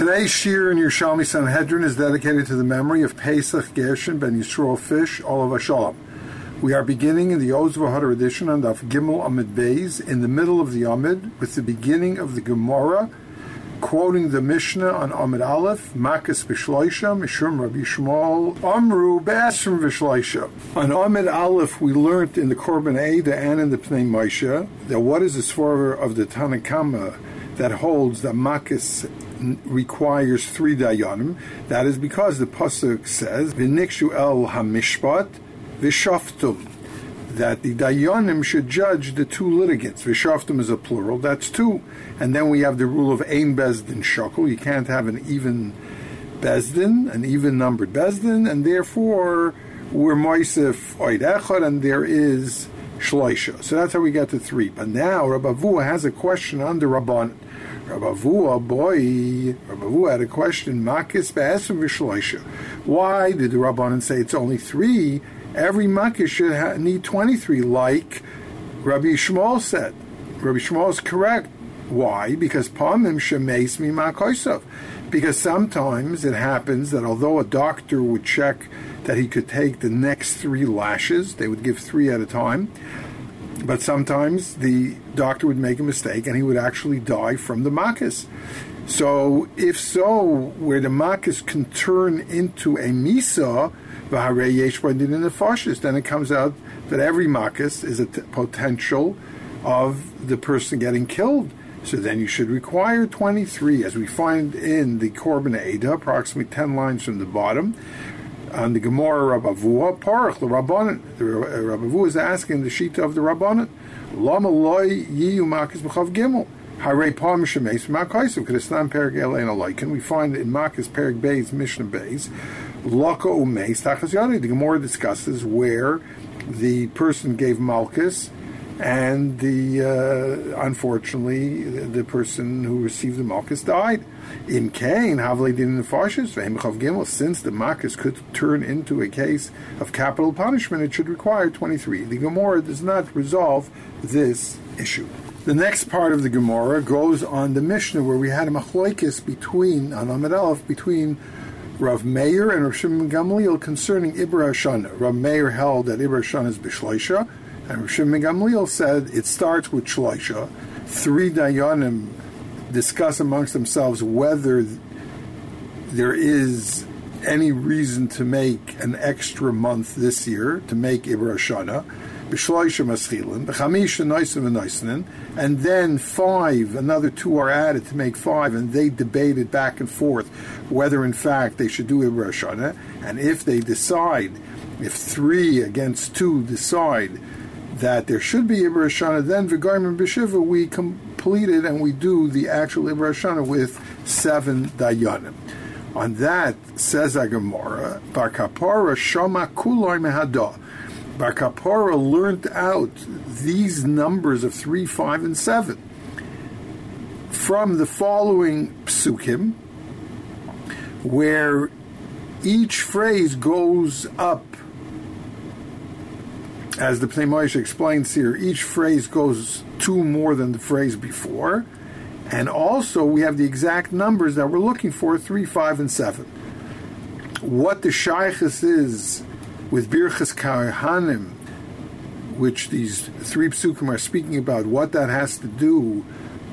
Today's Shir in Yerushalmi Sanhedrin is dedicated to the memory of Pesach Gershon ben Yisroel Fish, Olav Shalom. We are beginning in the Oz Vahadar edition on Daf Gimel Amid Beis, in the middle of the Amid, with the beginning of the Gemara, quoting the Mishnah on Amid Aleph, Makas Bishloisha, Mishum Rabbi Shmuel, Amru Basrim Vishloisha. On Amid Aleph, we learned in the Korban Eidah and in the Pnei Moshe that what is the swerver of the Tanakama that holds that Makas requires three dayanim. That is because the pasuk says v'nikshu el hamishpat v'shaftum that the dayanim should judge the two litigants. V'shaftum is a plural. That's two. And then we have the rule of ein bezdin shakel. You can't have an even bezdin, an even numbered bezdin, and therefore we're moisef oid echad, and there is shloisha. So that's how we get to three. But now Rabbi Vua has a question under Rabban. Rabavua, oh boy, Rabavua had a question. Makis be'esim v'shloisha. Why did the Rabbanan say it's only three? Every makis should ha- need twenty-three, like Rabbi Shmuel said. Rabbi Shmuel is correct. Why? Because pamim mi makoisov. Because sometimes it happens that although a doctor would check that he could take the next three lashes, they would give three at a time but sometimes the doctor would make a mistake and he would actually die from the makas. So, if so, where the makas can turn into a misa, then it comes out that every makas is a t- potential of the person getting killed. So then you should require 23, as we find in the Korban Eidah, approximately 10 lines from the bottom on the Gemara Rabavua, Parach, the Rabbanan. The Rabavua is asking the Shita of the Rabbanan, Lama loy yiyu makis b'chav gimel. Hare pam shemes makaisim. Kedistan perek elein alaikin. We find in Makis perek beis Mishnah beis, Laka umeis tachas yadi. The Gemara discusses where the person gave malchus and the uh, unfortunately the, person who received the malchus died. In Cain, Havli did in the Fashes, Gimel, since the malchus could turn into a case of capital punishment, it should require 23. The Gemara does not resolve this issue. The next part of the Gemara goes on the Mishnah, where we had a machloikis between, on Aleph, between Rav Meir and Rav Shimon Gamliel concerning Ibra Shana. Rav Meir held that Ibra Shana is Bishleisha, and Rav Shimon Gamliel said it starts with Shloisha. Three Dayanim discuss amongst themselves whether there is any reason to make an extra month this year to make Ibra Shana. And then five, another two are added to make five, and they debated back and forth whether in fact they should do Ibra Shana. And if they decide, if three against two decide that there should be Ibra Shana, then Vigarman B'Shiva, we complete it and we do the actual Ibra with seven Dayanim. On that, says Agamora, Bar Kapara Shama Kuloi Mehada. Bar Kapara learned out these numbers of 3, 5, and 7 from the following psukim, where each phrase goes up as the Pnei Moshe explains here, each phrase goes two more than the phrase before. And also, we have the exact numbers that we're looking for three, five, and seven. What the Shaykhis is with Birchas Kohanim, which these three psukim are speaking about, what that has to do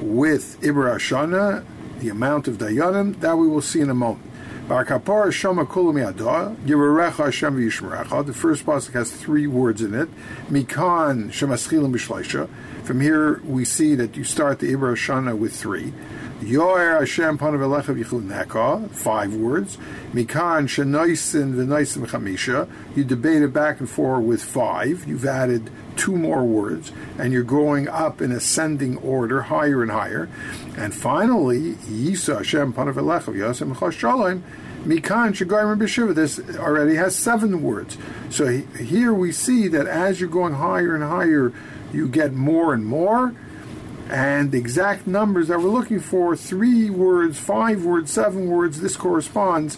with Ibra Ashana, the amount of Dayanim, that we will see in a moment. Bar Hashem. The first pasuk has three words in it. Mikan B'Shleisha. From here we see that you start the Ibra Shana with three. Yoer Hashem Panav five words. Mikan Shenoisin V'Noisim Chamisha. You debate it back and forth with five. You've added two more words, and you're going up in ascending order, higher and higher. And finally, Hashem Panav. Mikan. This already has seven words. So here we see that as you're going higher and higher, you get more and more and the exact numbers that we're looking for three words, five words, seven words this corresponds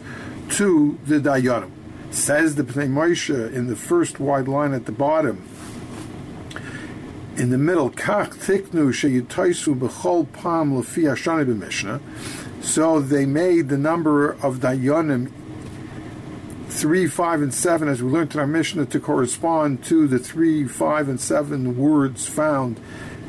to the Dayanim. Says the Pnei Moshe in the first wide line at the bottom. In the middle, Kach Tiknu Sheyitaisu B'chol Pam Lefi Hashani B'Mishnah. So they made the number of Dayanim three, five, and seven, as we learned in our Mishnah, to correspond to the three, five, and seven words found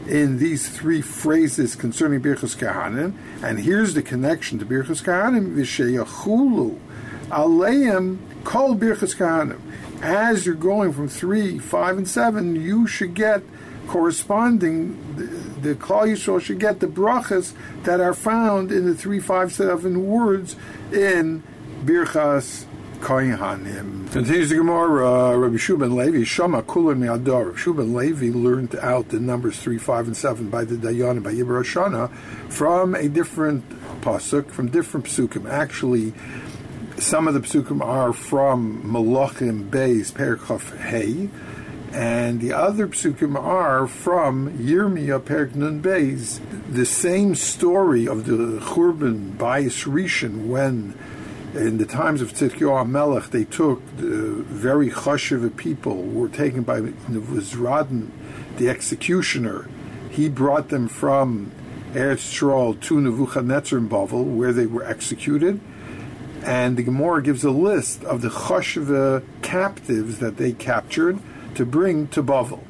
in these three phrases concerning Birchus Kahanim. And here's the connection to Birchus Kahanim: V'sheyachulu aleim kol Birchus Kahanim. As you're going from three, five, and seven, you should get corresponding. The, the Klal Yisrael should get the brachas that are found in the three, five, seven words in Birchas Kohanim. Continues the Gemara, uh, Rabbi Shuban Levi, Shama Kulan Me'adar. Rabbi Shuban Levi learned out the numbers 3, 5, and 7 by the Dayan by Yibra Shana from a different pasuk, from different psukim. Actually, some of the psukim are from Malachim Beis Perkov Hey, and the other psukim are from Yirmiyah Perk Nun Beis. The same story of the Churban Bayis Rishon when in the times of Tzidkiyahu Melech, they took the very chashiv people were taken by Nevuzradin, the executioner. He brought them from Eretz Yisrael to Nebuchadnezzar in Bavel, where they were executed. And the Gemara gives a list of the chashiv captives that they captured to bring to Bavel.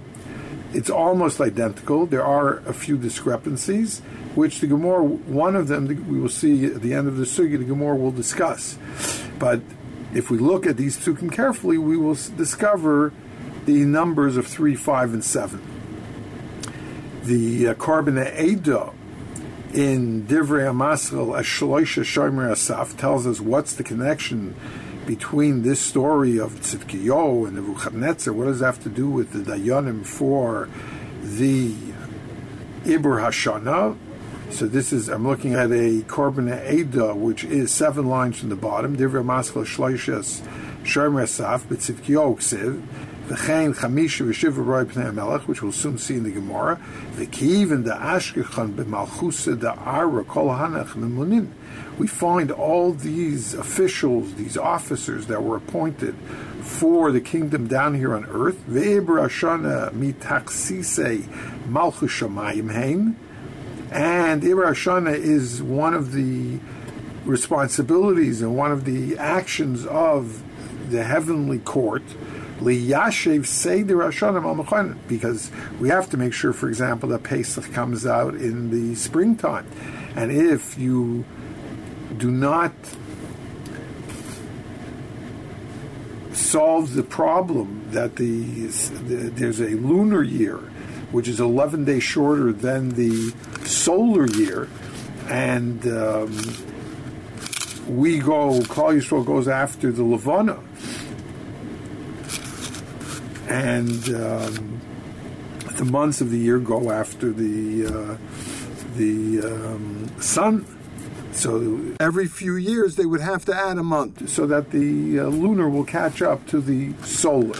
It's almost identical. There are a few discrepancies which the Gemara, one of them, we will see at the end of the sugi, the Gemara will discuss. But if we look at these psukim carefully, we will discover the numbers of three, five, and seven. The uh, Korban Eda in Divrei Amaschel Ashloisha Shomer Asaf tells us what's the connection between this story of Tzidkiyo and the Nebuchadnezzar. What does that have to do with the Dayanim for the Ibur Hashana? So this is, I'm looking at a Korban Eda, which is seven lines from the bottom. Divrei Maskal Shloishes Shomer Asaf B'tzivkiyo Ksiv. V'chein Chamisha V'shiva Roy Pnei Melech, which we'll soon see in the Gemara. V'kiv and the Ashkechan B'malchusa the Ara Kol Hanach Memunin. We find all these officials, these officers that were appointed for the kingdom down here on earth. Ve'ebra Ashana Mitaksise Malchus Shamayim Hein. And Ibra Shana is one of the responsibilities and one of the actions of the heavenly court. Hashanah because we have to make sure, for example, that Pesach comes out in the springtime, and if you do not solve the problem that the, the there's a lunar year which is 11 days shorter than the solar year, and um, we go, Klal Yisrael goes after the Levana, and um, the months of the year go after the uh, the um, sun. So every few years they would have to add a month so that the uh, lunar will catch up to the solar,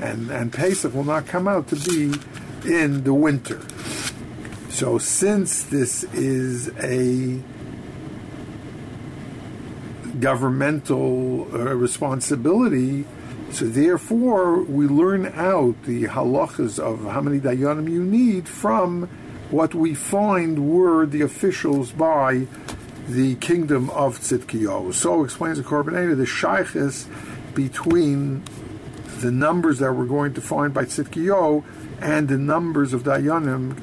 and and Pesach will not come out to be in the winter. So, since this is a governmental uh, responsibility, so therefore we learn out the halachas of how many dayanim you need from what we find were the officials by the kingdom of Tzidkiyahu. So explains the Korban the shaykhis between the numbers that we're going to find by Tzidkiyahu and the numbers of Dayanim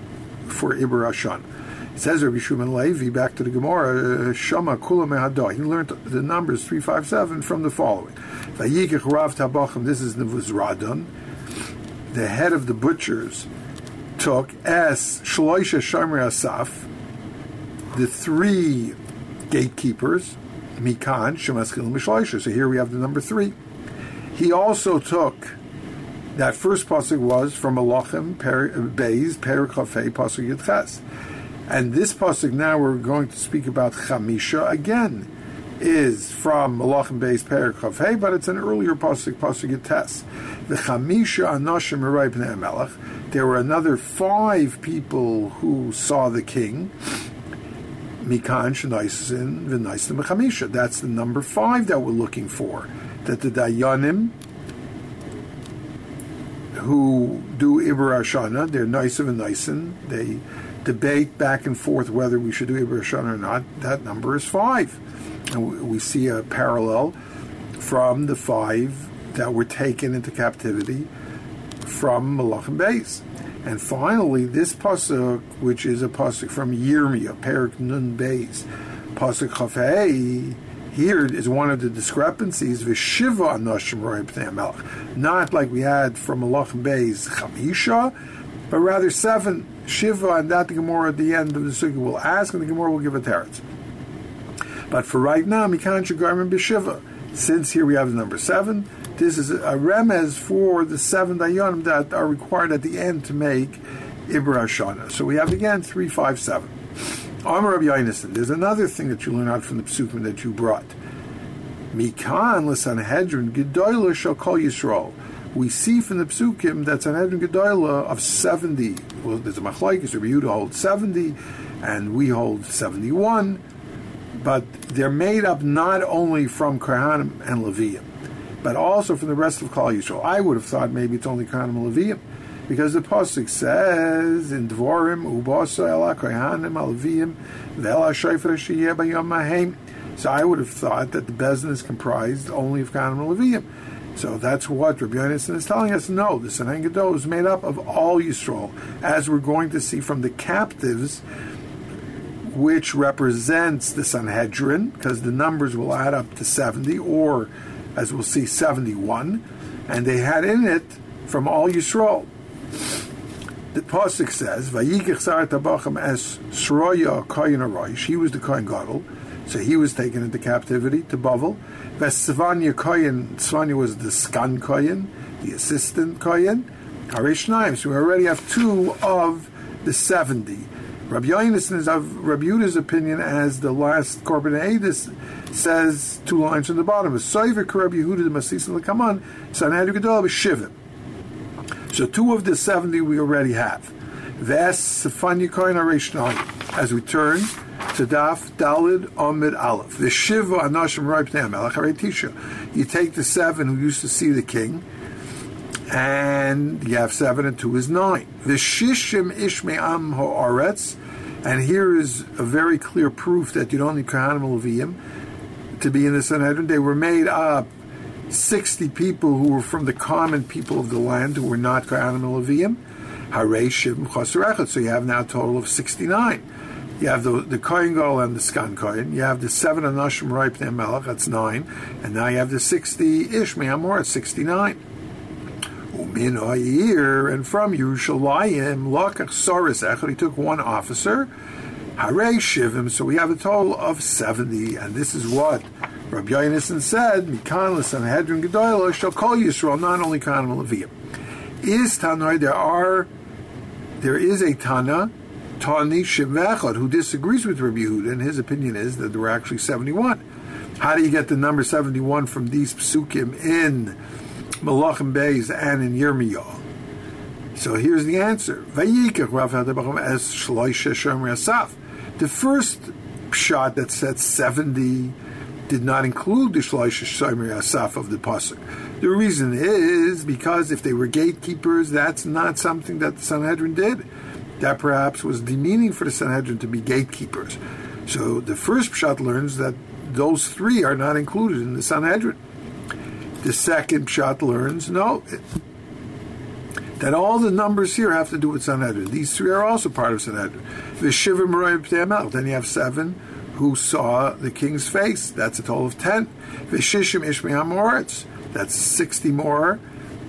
for Hashan. Says Rabbi Shuman Levi, back to the Gemara, uh, Shama Kula Mehadah. He learned the numbers 357 from the following. Vayikich Rav Tabachim, this is Nevuzradon, the head of the butchers, took as Shloisha Shomer Asaf, the three gatekeepers, Mikan, Shemaskil, Mishloisha. So here we have the number three. He also took that first pasuk was from Malachim Beis Perik Chafei pasuk Yitches, and this pasuk now we're going to speak about Chamisha again is from Malachim Beis Perik Chafei, but it's an earlier pasuk pasuk Yitches. The Chamisha Anashim Eray Pnei Melech. There were another five people who saw the king. Mikan Shenaisin V'Naisim Chamisha. That's the number five that we're looking for. That the Dayanim who do Ibra Ashana, they're nicer and nicer. They debate back and forth whether we should do Iber or not, that number is five. And we see a parallel from the five that were taken into captivity from Malachim Beis. And finally, this pasuk, which is a pasuk from Yirmiyah, Perik Nun Beis, pasuk Chafei, here is one of the discrepancies. Vishiva Anoshim Roy Not like we had from Malachim Beis Chamisha, but rather seven Shiva, and that the Gemara at the end of the sugi will ask, and the Gemara will give a teretz. But for right now, Mikan Shagarman Bishiva. Since here we have the number seven, this is a remez for the seven dayanim that are required at the end to make Ibra Shana. So we have again three, five, seven. Amar Rabbi Yonason. There's another thing that you learn out from the psukim that you brought. Mikan l'sanhedrin gedoyla shall call Yisrael we see from the psukim that Sanhedrin Gedoyla of 70, well, there's a machlaikis, Rabbi Yehuda holds 70, and we hold 71, but they're made up not only from Kohanim and Levium, but also from the rest of Klal Yisrael. I would have thought maybe it's only Kohanim and Levium, because the pasuk says in Dvorim, Ubasa ela Kohanim Levium, Vela Shayfer Bayom Mahem. So I would have thought that the Bezin is comprised only of Kohanim and Levium. So that's what Rabbi Yonason is telling us. No, the Sanhedrin Gadol is made up of all Yisrael, as we're going to see from the captives, which represents the Sanhedrin, because the numbers will add up to 70, or as we'll see, 71, and they had in it from all Yisrael. The pasuk says, "Vayikich sar tabachim as Shroya Koyin Aroish." He was the Kohen Gadol, so he was taken into captivity to Bavel. Vesvanya Koyen, Svanya was the Skan Koyen, the assistant Koyen. Harish Naim, so we already have two of the 70. Rabbi Yonason is of Rabbi Yehuda's opinion as the last Korban Edis says two lines from the bottom. Soiver Rabbi Yehuda the Masis and the Kaman, Sanhedrin Gadol Shivim. So two of the 70 we already have. Ves Koyen Harish As we turn to Daf Dalid Omid Aleph. The Shiva Anashim Raipnei Melech Tisha. You take the seven who used to see the king, and you have seven and two is nine. The Shishim Ishme'am Ha'aretz, and here is a very clear proof that you don't need Kohanim Leviyim to be in the Sanhedrin. They were made up 60 people who were from the common people of the land who were not Kohanim Leviyim. Shim Chosar So you have now a total of 69. You have the the Kohen and the Skan Kohen. You have the seven Anashim Ripe Melech, that's nine. And now you have the 60 Ishmael more at 69. Umin Ayir, and from Yerushalayim, Lakach Soris Echad, he took one officer. Hare Shivim, so we have a total of 70. And this is what Rabbi Yonason said, Mikan Sanhedrin Gedoyla shall call Yisrael, not only Khan and Levium. Is Tanoi, there are, there is a Tana, who disagrees with Rabbi Yehuda, and his opinion is that there were actually 71. How do you get the number 71 from these psukim in Malachim Beis and in Yirmiyah? So here's the answer. The first shot that said 70 did not include the Shloisha Shomer Asaf of the Pasuk. The reason is because if they were gatekeepers, that's not something that the Sanhedrin did that perhaps was demeaning for the Sanhedrin to be gatekeepers. So the first pshat learns that those three are not included in the Sanhedrin. The second pshat learns no, that all the numbers here have to do with Sanhedrin. These three are also part of Sanhedrin. The Shiva Then you have seven who saw the king's face. That's a total of ten. The Shishim Ishme'am Ha'aretz. That's sixty more.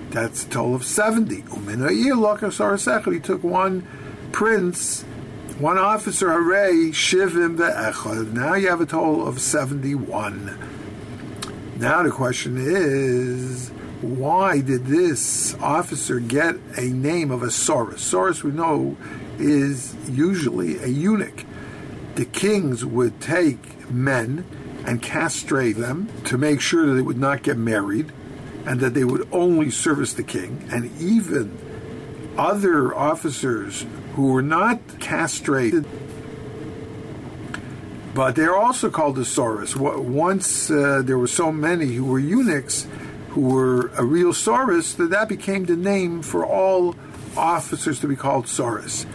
That's a total of seventy. He took one prince, one officer, hooray, shivim ve'echad. Now you have a total of 71. Now the question is, why did this officer get a name of a Saurus? Saurus, we know, is usually a eunuch. The kings would take men and castrate them to make sure that they would not get married and that they would only service the king. And even other officers who were not castrated, but they're also called the Saurus. Once uh, there were so many who were eunuchs who were a real Saurus that that became the name for all officers to be called Saurus.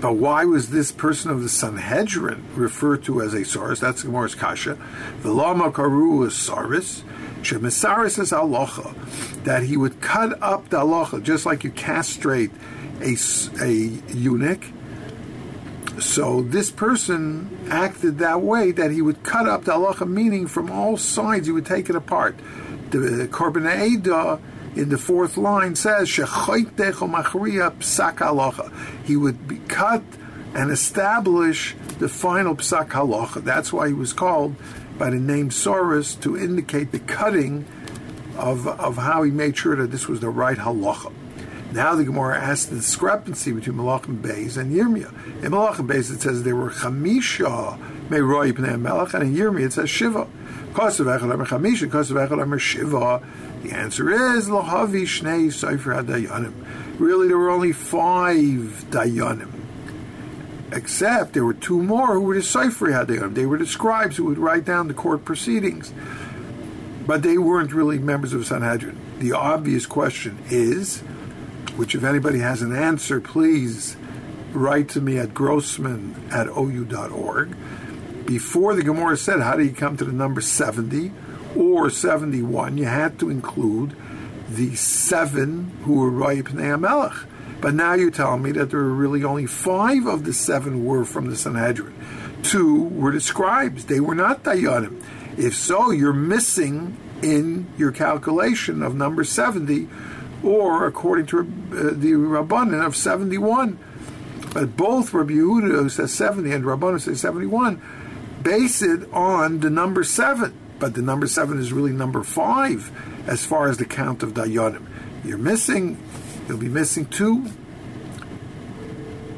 But why was this person of the Sanhedrin referred to as a Saurus? That's Gemara's Kasha. The Lama Karu is Saurus. Shemisaris is alocha, that he would cut up the alocha, just like you castrate a, a eunuch. So this person acted that way that he would cut up the alocha, meaning from all sides he would take it apart. The Korban Eidah in the fourth line says, He would be cut and establish the final psak halacha. That's why he was called by the name Saurus to indicate the cutting of, of how he made sure that this was the right halacha. Now the Gemara asks the discrepancy between Malachim Beis and Yirmiyah. In Malachim Beis it says there were Chamisha Meiroi Pnei Melech, and in Yirmiyah it says Shiva. Kosav Echad Amar Chamisha, Shiva. The answer is Lahavi Shnei Sefer Dayanim. Really, there were only five Dayanim except there were two more who were the Sefer Hadayanim. They were the scribes who would write down the court proceedings. But they weren't really members of Sanhedrin. The obvious question is, which if anybody has an answer, please write to me at grossman at ou.org. Before the Gemara said, how do you come to the number 70 or 71, you had to include the seven who were Rai Pnei Amelech. But now you tell me that there were really only five of the seven were from the Sanhedrin. Two were the scribes. They were not Dayanim. If so, you're missing in your calculation of number 70, or according to uh, the Rabbanan of 71. But both Rabbi Yehuda says 70 and Rabbanan says 71 base it on the number 7. But the number 7 is really number 5 as far as the count of Dayanim. You're missing You'll be missing two.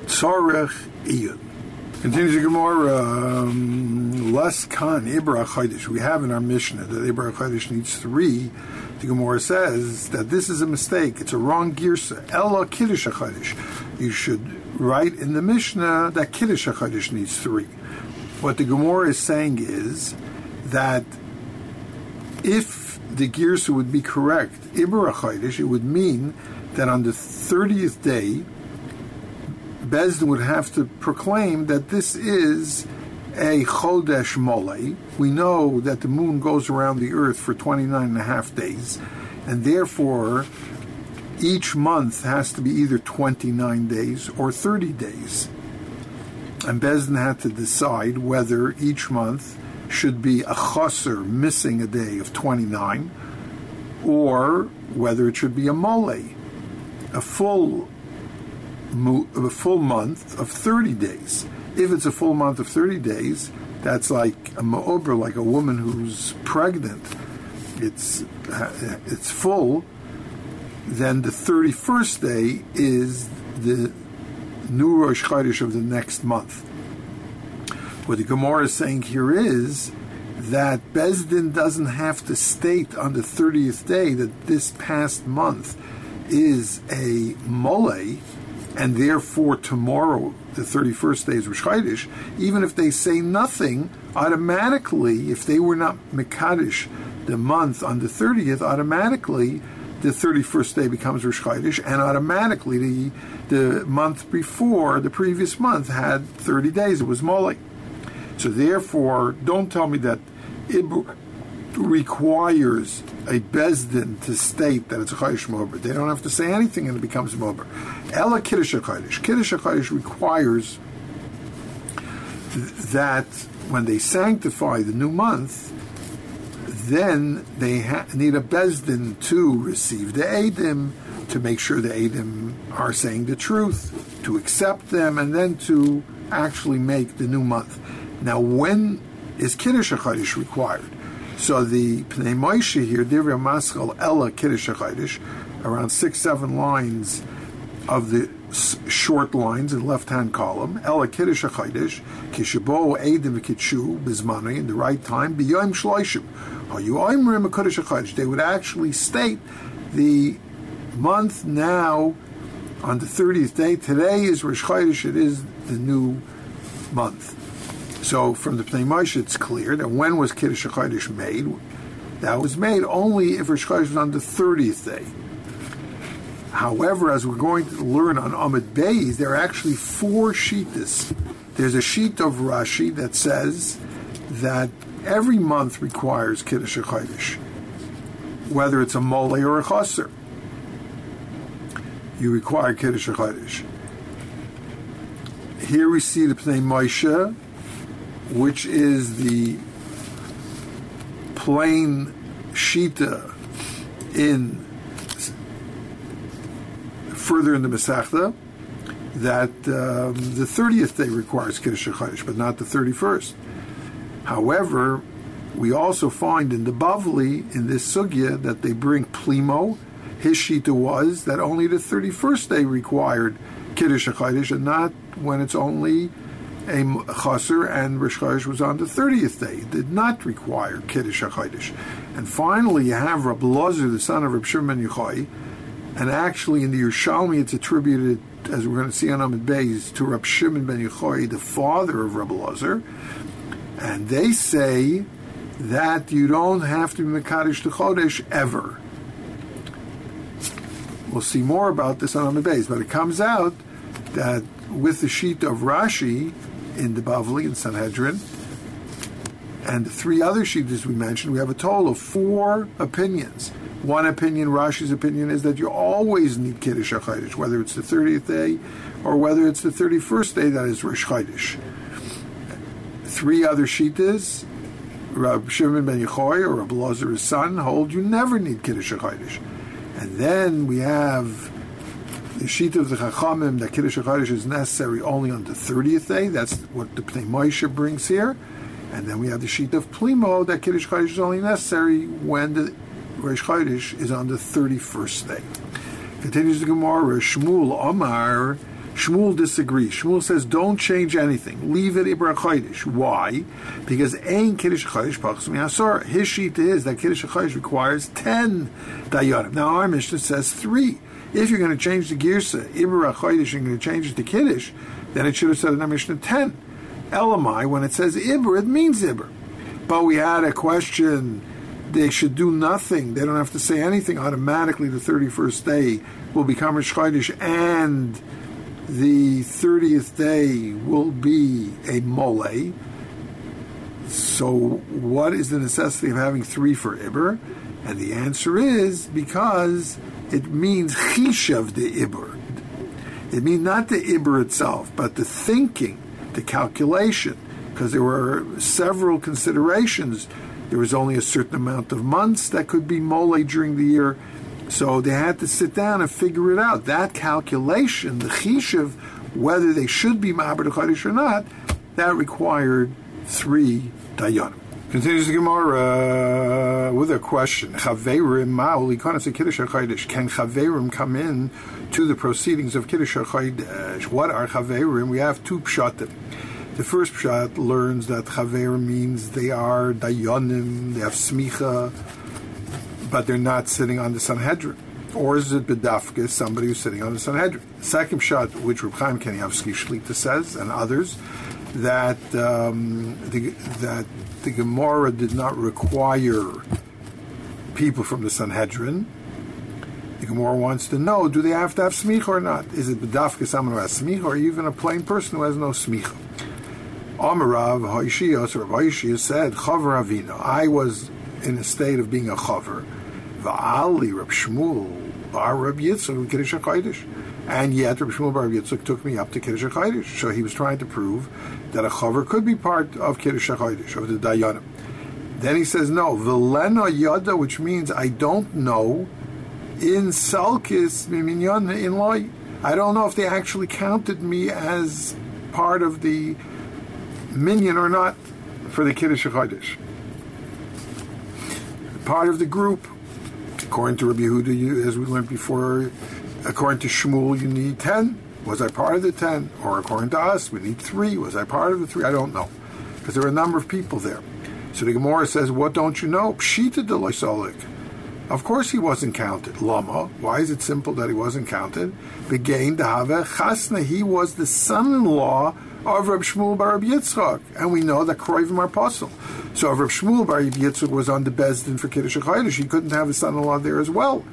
Tzarech Iyun. Continues the Gemara, um, less kan Ibra Chaydish. We have in our Mishnah that Ibra Chaydish needs three. The Gemara says that this is a mistake. It's a wrong girsa. Ella Kiddush Chaydish. You should write in the Mishnah that Kiddush Chaydish needs three. What the Gemara is saying is that if the girsa would be correct, Ibra Chaydish, it would mean that on the 30th day, Bezdin would have to proclaim that this is a Chodesh Mole. We know that the moon goes around the earth for 29 and a half days, and therefore each month has to be either 29 days or 30 days. And Bezdin had to decide whether each month should be a chaser missing a day of 29 or whether it should be a mole a full a full month of 30 days. If it's a full month of 30 days, that's like a ma'ober, like a woman who's pregnant. It's uh, it's full. Then the 31st day is the new Rosh Chodesh of the next month. What the Gemara is saying here is that Bezdin doesn't have to state on the 30th day that this past month is a mole, and therefore tomorrow, the 31st day is Rosh Chodesh, even if they say nothing, automatically, if they were not Mekadesh the month on the 30th, automatically the 31st day becomes Rosh Chodesh, and automatically the, the month before, the previous month, had 30 days. It was Mole. So therefore, don't tell me that it requires a bezdin to state that it's a chayish mober. They don't have to say anything and it becomes mober. Ella kiddush chayish. Kiddush chayish requires that when they sanctify the new month, then they ha- need a bezdin to receive the edim, to make sure the edim are saying the truth, to accept them, and then to actually make the new month. Now, when is kiddush chayish required? So the Pnei Moshe here, Divrei Maskal Ella Kiddush HaChadosh, around six, seven lines of the short lines in the left-hand column, Ella Kiddush HaChadosh, Kishabo Eidim V'Kitshu, Bizmani, in the right time, B'Yom Shloishim, Hayoimrim HaKiddush HaChadosh. They would actually state the month now on the 30th day. Today is Rosh Chodesh, it is the new month. So from the Pnei it's clear that when was Kiddush HaChodesh made? That was made only if Rosh Chodesh was on the 30th day. However, as we're going to learn on Amid Beis, there are actually four shitas. There's a sheet of Rashi that says that every month requires Kiddush Chodesh, whether it's a mole or a chaser. You require Kiddush Chodesh. Here we see the Pnei Moshe, which is the plain shita in further in the Masechta that um, the 30th day requires Kiddush Chodesh, but not the 31st. However, we also find in the Bavli, in this sugya, that they bring Plimo. His shita was that only the 31st day required Kiddush Chodesh, and not when it's only a chaser and Rosh was on the 30th day. It did not require Kiddush HaChodesh. And finally, you have Rab Lazar, the son of Rab Shimon Yochai, and actually in the Yerushalmi it's attributed, as we're going to see on Amid Beis, to Rab Shimon ben Yochai, the father of Rab Lazar. And they say that you don't have to be Mekadosh to Chodesh ever. We'll see more about this on Amid Beis, but it comes out that with the sheet of Rashi in the Bavli and Sanhedrin, and the three other sheets we mentioned, we have a total of four opinions. One opinion, Rashi's opinion, is that you always need Kiddush HaChodesh, whether it's the 30th day or whether it's the 31st day, that is Rosh Chodesh. Three other shitas, Rab Shimon ben Yechoy or Rab Lazar's son, hold you never need Kiddush HaChodesh. And then we have the sheet of the Chachamim that Kiddush HaChodesh is necessary only on the 30th day. That's what the Pnei Moshe brings here. And then we have the sheet of Plimo that Kiddush HaChodesh is only necessary when the Rosh Chodesh is on the 31st day. Continues the Gemara, Shmuel Omar, Shmuel disagrees. Shmuel says, don't change anything. Leave it Ibra Chodesh. Why? Because Ein Kiddush Chodesh. His sheet is that Kiddush Chodesh requires 10 Dayanim. Now our Mishnah says 3. If you're going to change the Girsa, Ibra Chodesh, you're going to change it to Kiddush, then it should have said in our Mishnah 10. Elamai, when it says Ibra, it means Ibra. But we had a question they should do nothing. They don't have to say anything. Automatically, the 31st day will become Rosh Chodesh, and the 30th day will be a mole. So, what is the necessity of having three for Iber? And the answer is because it means Chishav de Iber. It means not the Iber itself, but the thinking, the calculation, because there were several considerations there was only a certain amount of months that could be mole during the year. So they had to sit down and figure it out. That calculation, the chishav, whether they should be ma'aber Chodesh or not, that required three dayanim. Continues the Gemara uh, with a question. Chaverim ma'ul kiddush chodesh. Can chaverim come in to the proceedings of kiddush chodesh? What are chaverim? We have two pshatim. The first pshat learns that chaver means they are dayanim, they have smicha, but they're not sitting on the Sanhedrin. Or is it bedafka, somebody who's sitting on the Sanhedrin? The second pshat, which Reb Chaim Kanievsky Shlita says, and others, that um, the, that the Gemara did not require people from the Sanhedrin. The Gemara wants to know: Do they have to have smicha or not? Is it bedafka someone who has smicha, or even a plain person who has no smicha? Amarav Haishiyos or Haishiyos said, Chavar Avina, I was in a state of being a chaver. Va'ali Rab Shmuel Bar Rab Yitzchak Kiddush. And yet Rab Shmuel Bar Yitzchak took me up to Kiddush HaKodesh. So he was trying to prove that a chaver could be part of Kiddush HaKodesh, of the Dayanim. Then he says, no, Velena Yada, which means I don't know, in Salkis Miminyan in Loi. I don't know if they actually counted me as part of the minion or not for the Kiddush HaChodesh. Part of the group, according to Rabbi Yehuda, as we learned before, according to Shmuel, you need 10. Was I part of the 10? Or according to us, we need 3. Was I part of the 3? I don't know. Because there are a number of people there. So the Gemara says, what don't you know? Pshita de Loisolik. Of course he wasn't counted. Lama. Why is it simple that he wasn't counted? Begain Dahave Chasna. He was the son-in-law of Reb Shmuel Bar Yitzchak, and we know that Kroivim are apostle. So if Reb Shmuel Bar Yitzchak was on the Bezdin for Kiddush HaChodesh, he couldn't have his son-in-law there as well.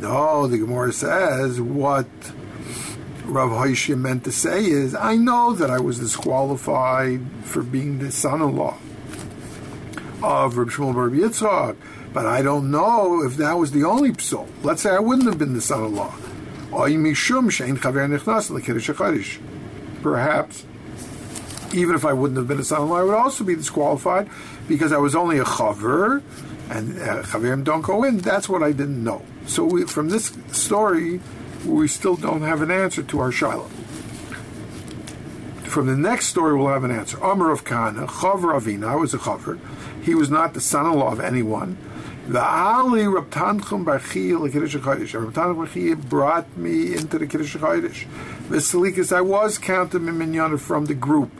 No, the Gemara says what Rav Hoshia meant to say is, I know that I was disqualified for being the son-in-law of Reb Shmuel Bar Yitzchak, but I don't know if that was the only psal. Let's say I wouldn't have been the son-in-law. Perhaps, even if I wouldn't have been a son-in-law, I would also be disqualified because I was only a chaver, and uh, chaverim don't go in. That's what I didn't know. So we, from this story, we still don't have an answer to our Shiloh. From the next story, we'll have an answer. Amr of Kana, Chaver Avina, I was a Chaver. He was not the son-in-law of anyone. The Ali Rab Tanchum Barchi Lekiddush Chodesh. Rab Tanchum Barchi brought me into the Kiddush Chodesh. Vesalikas, I was counted Minyana from the group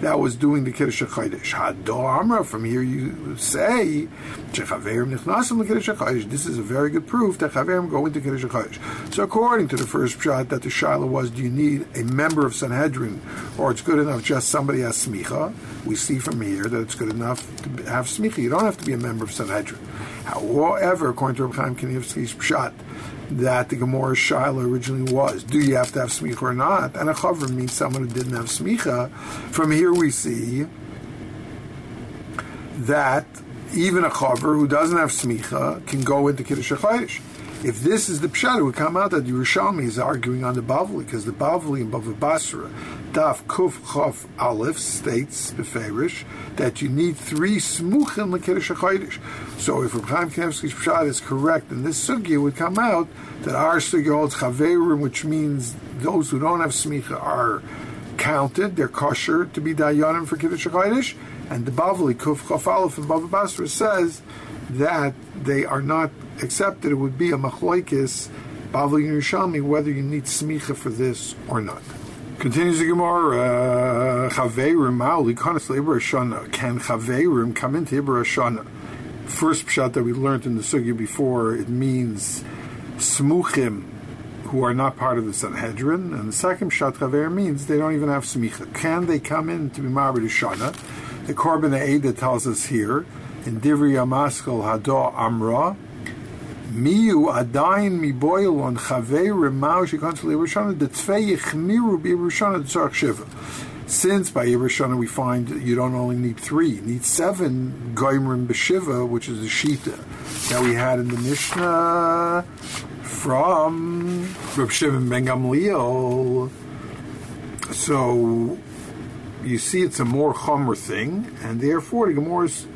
that was doing the Kiddush HaChodesh. Hador Amra, from here you say, Kiddush. This is a very good proof that Chaverim go into Kiddush HaChodesh. So according to the first shot that the Shiloh was, do you need a member of Sanhedrin, or it's good enough just somebody has Smicha? We see from here that it's good enough to have Smicha. You don't have to be a member of Sanhedrin. However, according to Reb Chaim Kanievsky's Pshat, that the Gemara Shiloh originally was. Do you have to have smicha or not? And a chaver means someone who didn't have smicha. From here we see that even a chaver who doesn't have smicha can go into Kiddush HaChodesh. If this is the pshat, it would come out that Yerushalmi is arguing on the Bavli, because the Bavli in Bava Basra, Daf Kuf Chof Aleph, states, Beferish, that you need three smuchim l'kiddush HaChodesh. So if Reb Chaim Kanievsky's pshat is correct, then this sugya would come out that our sugya holds chaverim, which means those who don't have smicha are counted, they're kosher to be dayanim for kiddush HaChodesh, and the Bavli Kuf Chof Aleph in Bava Basra says that they are not accepted, it would be a machlokes Bavli Yerushalmi whether you need smicha for this or not. Continues the Gemara, uh, Chaveirim Kanas Leber Shana. Can Chaveirim come into Ibra Shana? First pshat that we learned in the sugi before, it means smuchim who are not part of the Sanhedrin, and the second pshat Chaver means they don't even have smicha. Can they come in to be Marbid Shana? The Korban Eidah tells us here in Divri Amaskal Hado Amra, Miu adayin mi boil on chavei remau shekans le'Yerushana detzvei yichmiru b'Yerushana tzarach shiva. Since by Yerushana we find you don't only need three, you need seven goimrim b'shiva, which is the shita that we had in the Mishnah from Reb Shimon ben Gamliel. So you see, it's a more chomer thing, and therefore the Gemara is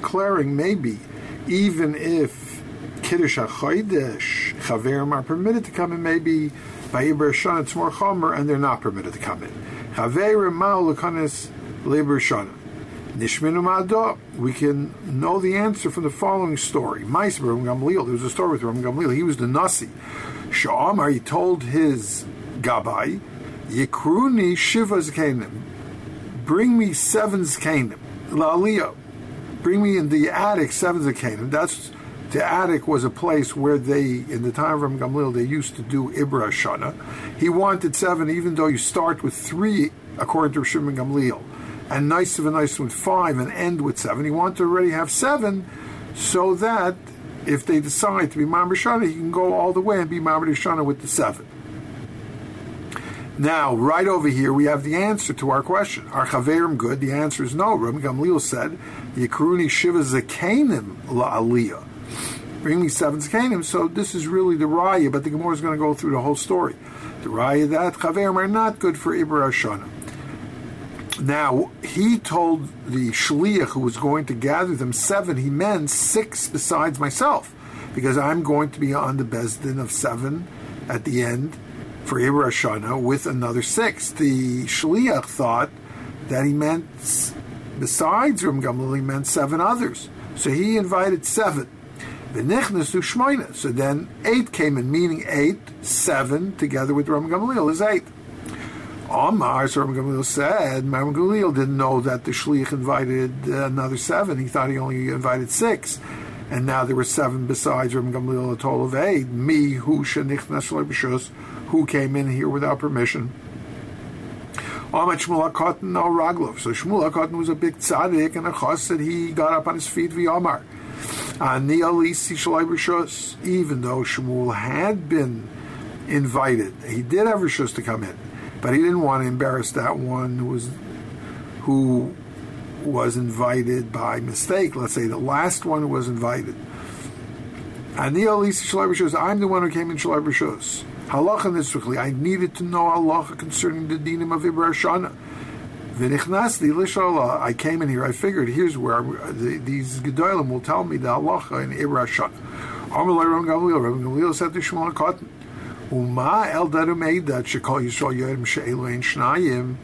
declaring maybe even if Kiddush HaChodesh, Chaverim are permitted to come in maybe by Iber Shana, it's more Chomer, and they're not permitted to come in. Chaverim Ma'u Lekanis Liber Shana. Nishminu Ma'ado, we can know the answer from the following story. Mais Ram Gamliel, there was a story with Ram Gamliel, he was the Nasi. Sha'amar, he told his Gabai, Yikruni Shiva Zkanim, bring me seven Zkanim, La'aliyah, bring me in the attic seven Zkanim, that's the attic was a place where they, in the time of Ram Gamliel, they used to do Ibra Shana. He wanted seven, even though you start with three, according to Shimon Gamliel, and nice of a nice with five, and end with seven. He wanted to already have seven, so that if they decide to be Mamre Shana, he can go all the way and be Mamre Shana with the seven. Now, right over here, we have the answer to our question. Are Chaverim good? The answer is no. Ram Gamliel said, Yikruni Shiva Zakanim La Aliyah bring me seven zkanim. So this is really the raya, but the Gemara is going to go through the whole story. The raya that chaverim are not good for Ibra Shana. Now he told the shliach who was going to gather them seven. He meant six besides myself, because I'm going to be on the bezdin of seven at the end for Ibra Shana with another six. The shliach thought that he meant besides Ram Gamliel, he meant seven others. So he invited seven. So then eight came in, meaning eight, seven, together with Ram Gamaliel is eight. Omar, so Ram Gamaliel said, Ram Gamaliel didn't know that the shliach invited another seven. He thought he only invited six. And now there were seven besides Ram Gamaliel, a total of eight. Me, who b'shus, who came in here without permission. Omar Shmuel HaKotten, no Raglov. So Shmuel HaKotten was a big tzaddik and a that he got up on his feet via Omar. Ani Alisi Shalai even though Shmuel had been invited, he did have Rishos to come in, but he didn't want to embarrass that one who was who was invited by mistake. Let's say the last one who was invited. Ani Alisi I'm the one who came in Shalai Rishos. Halacha nisukli. I needed to know halacha concerning the dinim of Ibra Shana. V'nichnasli l'shallah. I came in here. I figured here's where the, these gedolim will tell me the halacha in Ibra Shana. Amalei Ram Gamliel. Ram Gamliel said to Shmuel Cotton. Uma el daru made that shekol Yisrael yodim she'elu ein shnayim.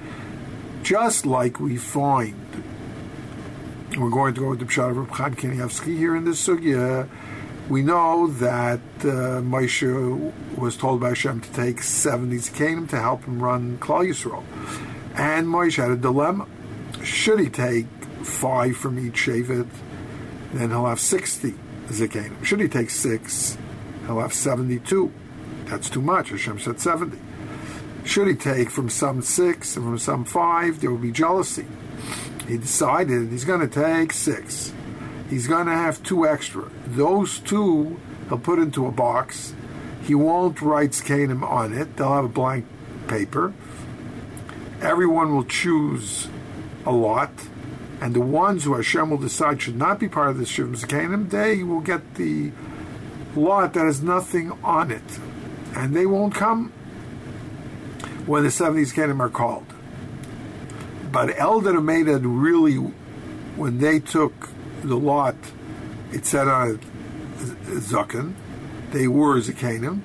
Just like we find, we're going to go with the Pshat of Reb Chaim here in this sugya we know that uh, Moshe was told by Hashem to take 70 Zakanim to help him run Klal Yisrael. And Moshe had a dilemma. Should he take five from each Shevet, then he'll have 60 Zakanim. Should he take six, he'll have 72. That's too much. Hashem said 70. Should he take from some six and from some five, there will be jealousy. He decided he's going to take six he's going to have two extra. Those two he'll put into a box. He won't write Zakanim on it. They'll have a blank paper. Everyone will choose a lot. And the ones who Hashem will decide should not be part of the Shivim Zakanim, they will get the lot that has nothing on it. And they won't come when the 70 Zakanim are called. But Eldad Amedad really, when they took the lot, it said on Zakan, they were Zakanim,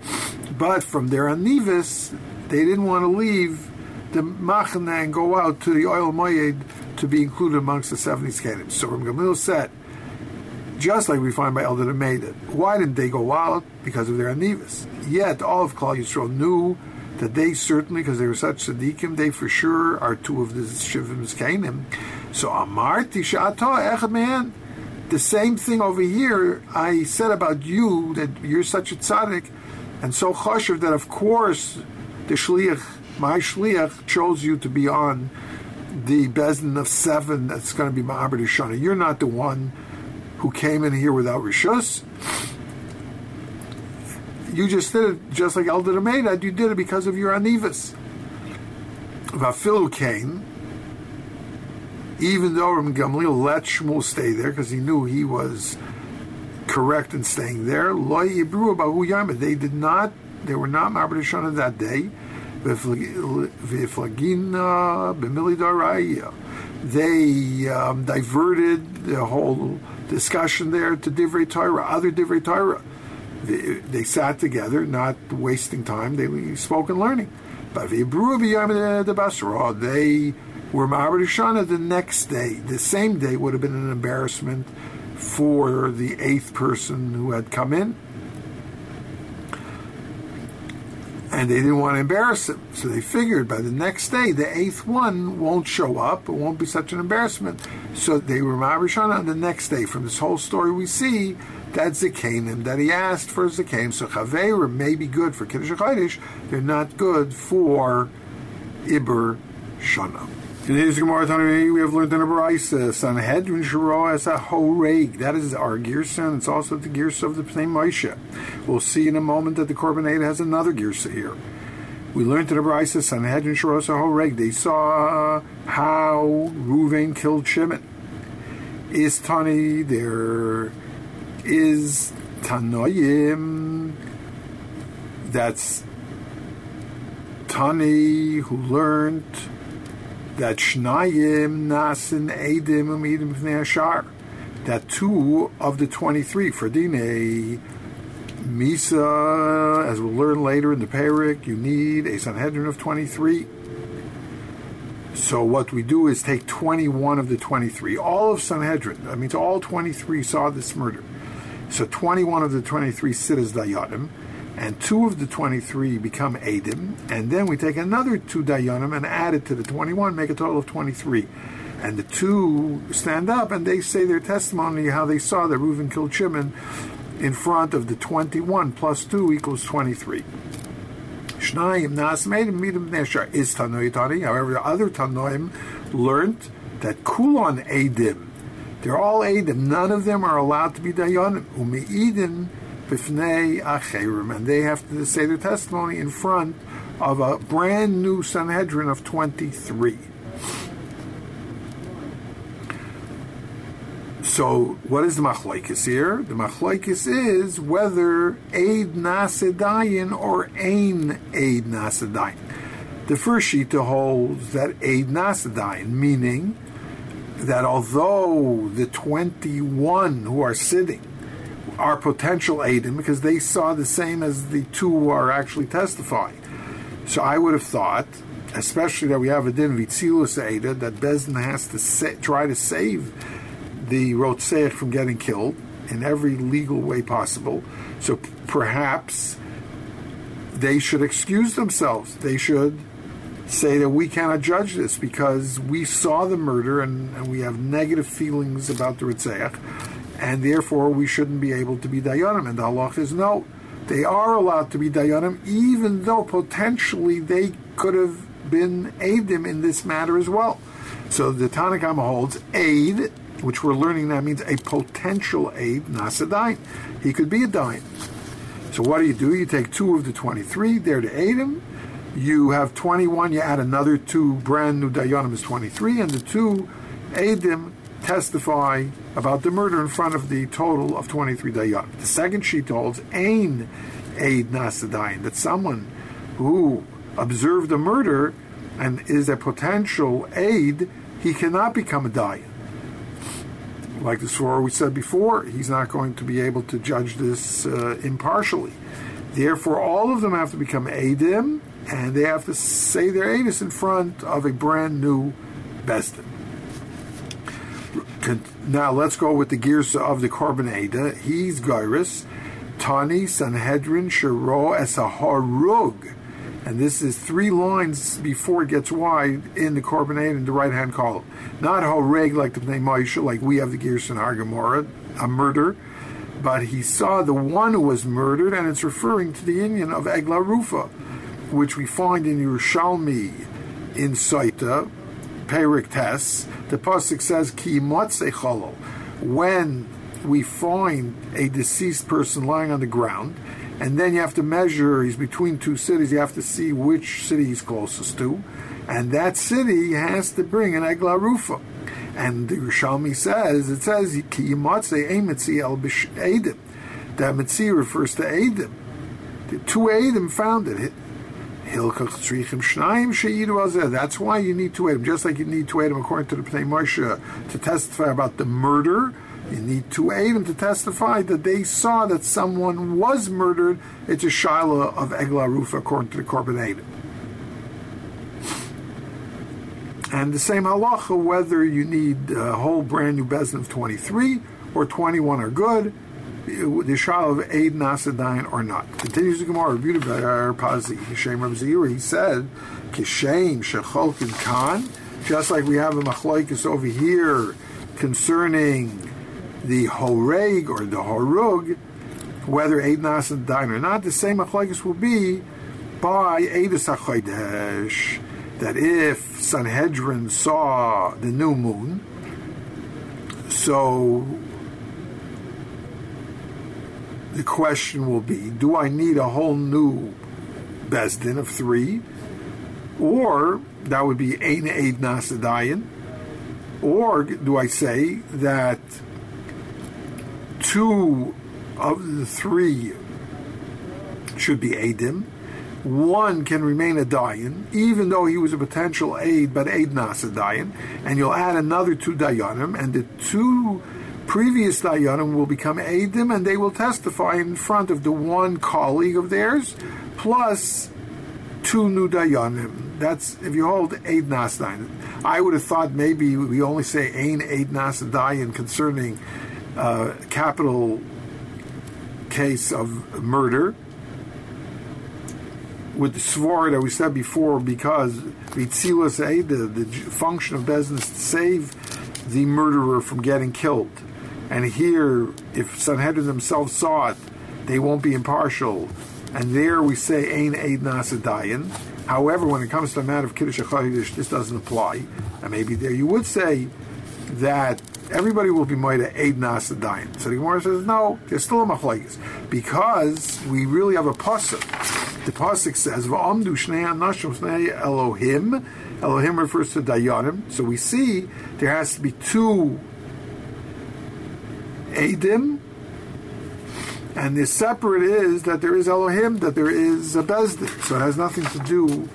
but from their Anivis, they didn't want to leave the Machana and go out to the Ohel Moyed to be included amongst the 70 Zakanim. So Ram Gamliel said, just like we find by Eldad made it, why didn't they go out? Because of their Anivis. Yet all of Klal Yisrael knew that they certainly, because they were such tzaddikim, they for sure are two of the Shivim Zakanim. So Amarti Sha'ata Echad Man, the same thing over here, I said about you that you're such a tzaddik and so choshev that of course the shliach, my shliach, chose you to be on the bezin of seven that's going to be Ma'aber Shana. You're not the one who came in here without rishus. You just did it just like Eldad Amedad. You did it because of your anivas. Vafilu came even though Ram Gamliel let Shmuel stay there because he knew he was correct in staying there, Lo Yibru Bahu Yama. They did not, they were not Ma'aber Shana that day. They um, diverted the whole discussion there to Divrei Torah, other Divrei Torah. They, they, sat together, not wasting time. They spoke and learning. But they were Ma'aber Shana the next day. The same day would have been an embarrassment for the eighth person who had come in. And they didn't want to embarrass him. So they figured by the next day, the eighth one won't show up. It won't be such an embarrassment. So they were Ma'aber Shana on the next day. From this whole story, we see that Zakanim, that he asked for Zakanim. So Chaveira may be good for Kiddush Chodesh. They're not good for Iber Shana. Today's Gemara Tanakh, we have learned in a Brisa, Sanhedrin Shiro as a Horeg. That is our Girsa, it's also the Girsa of the Pnei Moshe. We'll see in a moment that the Korban has another Girsa here. We learned in a Brisa, Sanhedrin Shiro as a Horeg. They saw how Ruvain killed Shimon. Is Tani, there is Tanoim, that's Tani who learned that Shnayim Nasin Edim Umidim Ashar, that two of the 23, for Dine Misa, as we'll learn later in the Parak, you need a Sanhedrin of 23. So what we do is take 21 of the 23. All of Sanhedrin, that means all 23 saw this murder. So 21 of the 23 sit as Dayanim and two of the 23 become Adim, and then we take another two Dayanim and add it to the 21, make a total of 23. And the two stand up and they say their testimony how they saw that Reuven killed Shimon in front of the 21 plus 2 equals 23. Shnayim Nas Midim Neshar is. However, the other Tanoim learned that Kulon Adim, They're all Eidim. None of them are allowed to be Dayanim. Ume'idin b'fnei acherim. And they have to say their testimony in front of a brand new Sanhedrin of 23. So, what is the machlekes here? The machlekes is whether aid nasedayin or ain aid nasedayin. The first shita holds that aid nasedayin, meaning that although the 21 who are sitting are potential aidim because they saw the same as the two who are actually testifying. So I would have thought, especially that we have a din vitzilus aida, that Bezdin has to sa- try to save the Rotseich from getting killed in every legal way possible. So p- perhaps they should excuse themselves. They should say that we cannot judge this because we saw the murder and, and we have negative feelings about the Ritzeach, and therefore we shouldn't be able to be Dayanim. And the halach is no, they are allowed to be Dayanim, even though potentially they could have been Aidim in this matter as well. So the Tanakhama holds aid, which we're learning now means a potential aid, Nasadain. He could be a dime. So what do you do? You take two of the 23, they're to aid him, you have 21, you add another two brand new Dayanim is 23, and the two Adim testify about the murder in front of the total of 23 Dayanim. The second sheet holds Ain Aid Nasadayin, that someone who observed the murder and is a potential aid, he cannot become a Dayan. Like the Sora we said before, he's not going to be able to judge this uh, impartially. Therefore, all of them have to become Adim, and they have to say their anus in front of a brand new Bestin. Now let's go with the gears of the Korban He's Gyrus, Tani, Sanhedrin, Shiro, Esaharug. And this is three lines before it gets wide in the Korban Eda in the right hand column. Not Horeg like the Pnei Moshe, like we have the gears in Argamora, a murder but he saw the one who was murdered, and it's referring to the Indian of Eglarufa, which we find in Yerushalmi in Saita, Perik Tes. The pasuk says Ki Cholol. When we find a deceased person lying on the ground, and then you have to measure. He's between two cities. You have to see which city he's closest to, and that city has to bring an Egla Rufa. And the Yerushalmi says, it says, Ki yimatze emetzi el edim. That mitzi refers to edim. The two edim found it. That's why you need two him, Just like you need two him according to the Pnei Moshe to testify about the murder, you need two edim to testify that they saw that someone was murdered. It's a shiloh of Egla Rufa according to the Korban Eda. And the same halacha, whether you need a whole brand new bezin of 23 or 21 are good, the shal of Eid Nasadain or not. Continues the Gemara, reviewed by our Pazi, Hashem Reb he said, Kishem Shecholkin Khan, just like we have a machlaikas over here concerning the Horeg or the Horug, whether Eid Nasadain or not, the same machlaikas will be by Eidus HaChodesh that if Sanhedrin saw the new moon, so the question will be do I need a whole new Besdin of three? Or that would be Ein Eid Nasadayan? Or do I say that two of the three should be Eidim one can remain a dayan, even though he was a potential aid, but aid nas a dayan, and you'll add another two dayanim, and the two previous dayanim will become aidim, and they will testify in front of the one colleague of theirs, plus two new dayanim. That's if you hold aid nas. I would have thought maybe we only say ain aid nas dayan concerning uh, capital case of murder with the svar that we said before, because Vitzilas the, the function of business to save the murderer from getting killed. And here, if Sanhedrin themselves saw it, they won't be impartial. And there we say Ein Eid Nasadayan. However, when it comes to the matter of Kiddush HaChodesh, this doesn't apply. And maybe there you would say that everybody will be Moida Eid Nasadayin. So the Gemara says, no, there's still a machlekes because we really have a pasuk. The pasuk says, "Va'amdu shnei anashim shnei Elohim." Elohim refers to Dayanim. So we see there has to be two Adim, and the separate is that there is Elohim, that there is a Bezdin. So it has nothing to do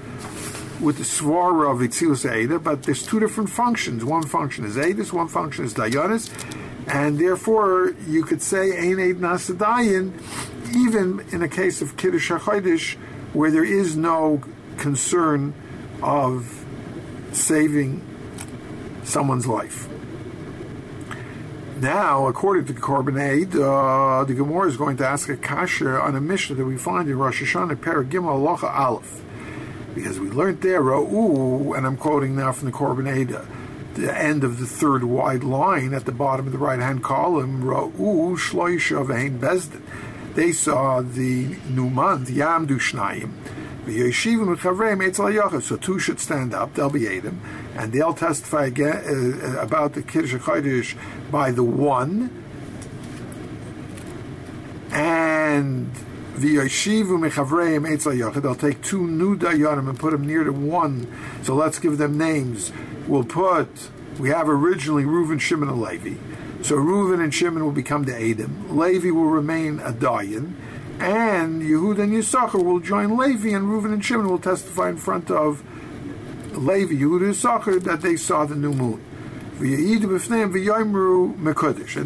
with the swara of Itzilus Eida, but there's two different functions. One function is Eidus, one function is Dayanis, and therefore you could say Ein Eid Nasadayin, even in a case of Kiddush HaChodesh, where there is no concern of saving someone's life. Now, according to the Korban uh, the Gemara is going to ask a kasha on a Mishnah that we find in Rosh Hashanah, Paragim Alocha Aleph because we learned there, Ra'u, and I'm quoting now from the Korban Eda, the end of the third wide line at the bottom of the right hand column, Ra'u Shloisha Vein Bezdin. They saw the new month, Yam Dushnayim. So two should stand up, they'll be Adam, and they'll testify again, uh, about the Kiddush HaKodesh by the one, and V'yoshivu mechavreim etzel They'll take two new dayanim and put them near to one. So let's give them names. We'll put. We have originally Reuven, Shimon, and Levi. So Reuven and Shimon will become the Adam. Levi will remain a dayan, and Yehud and Yisachar will join Levi, and Reuven and Shimon will testify in front of Levi, Yehud, and Yisachar that they saw the new moon. And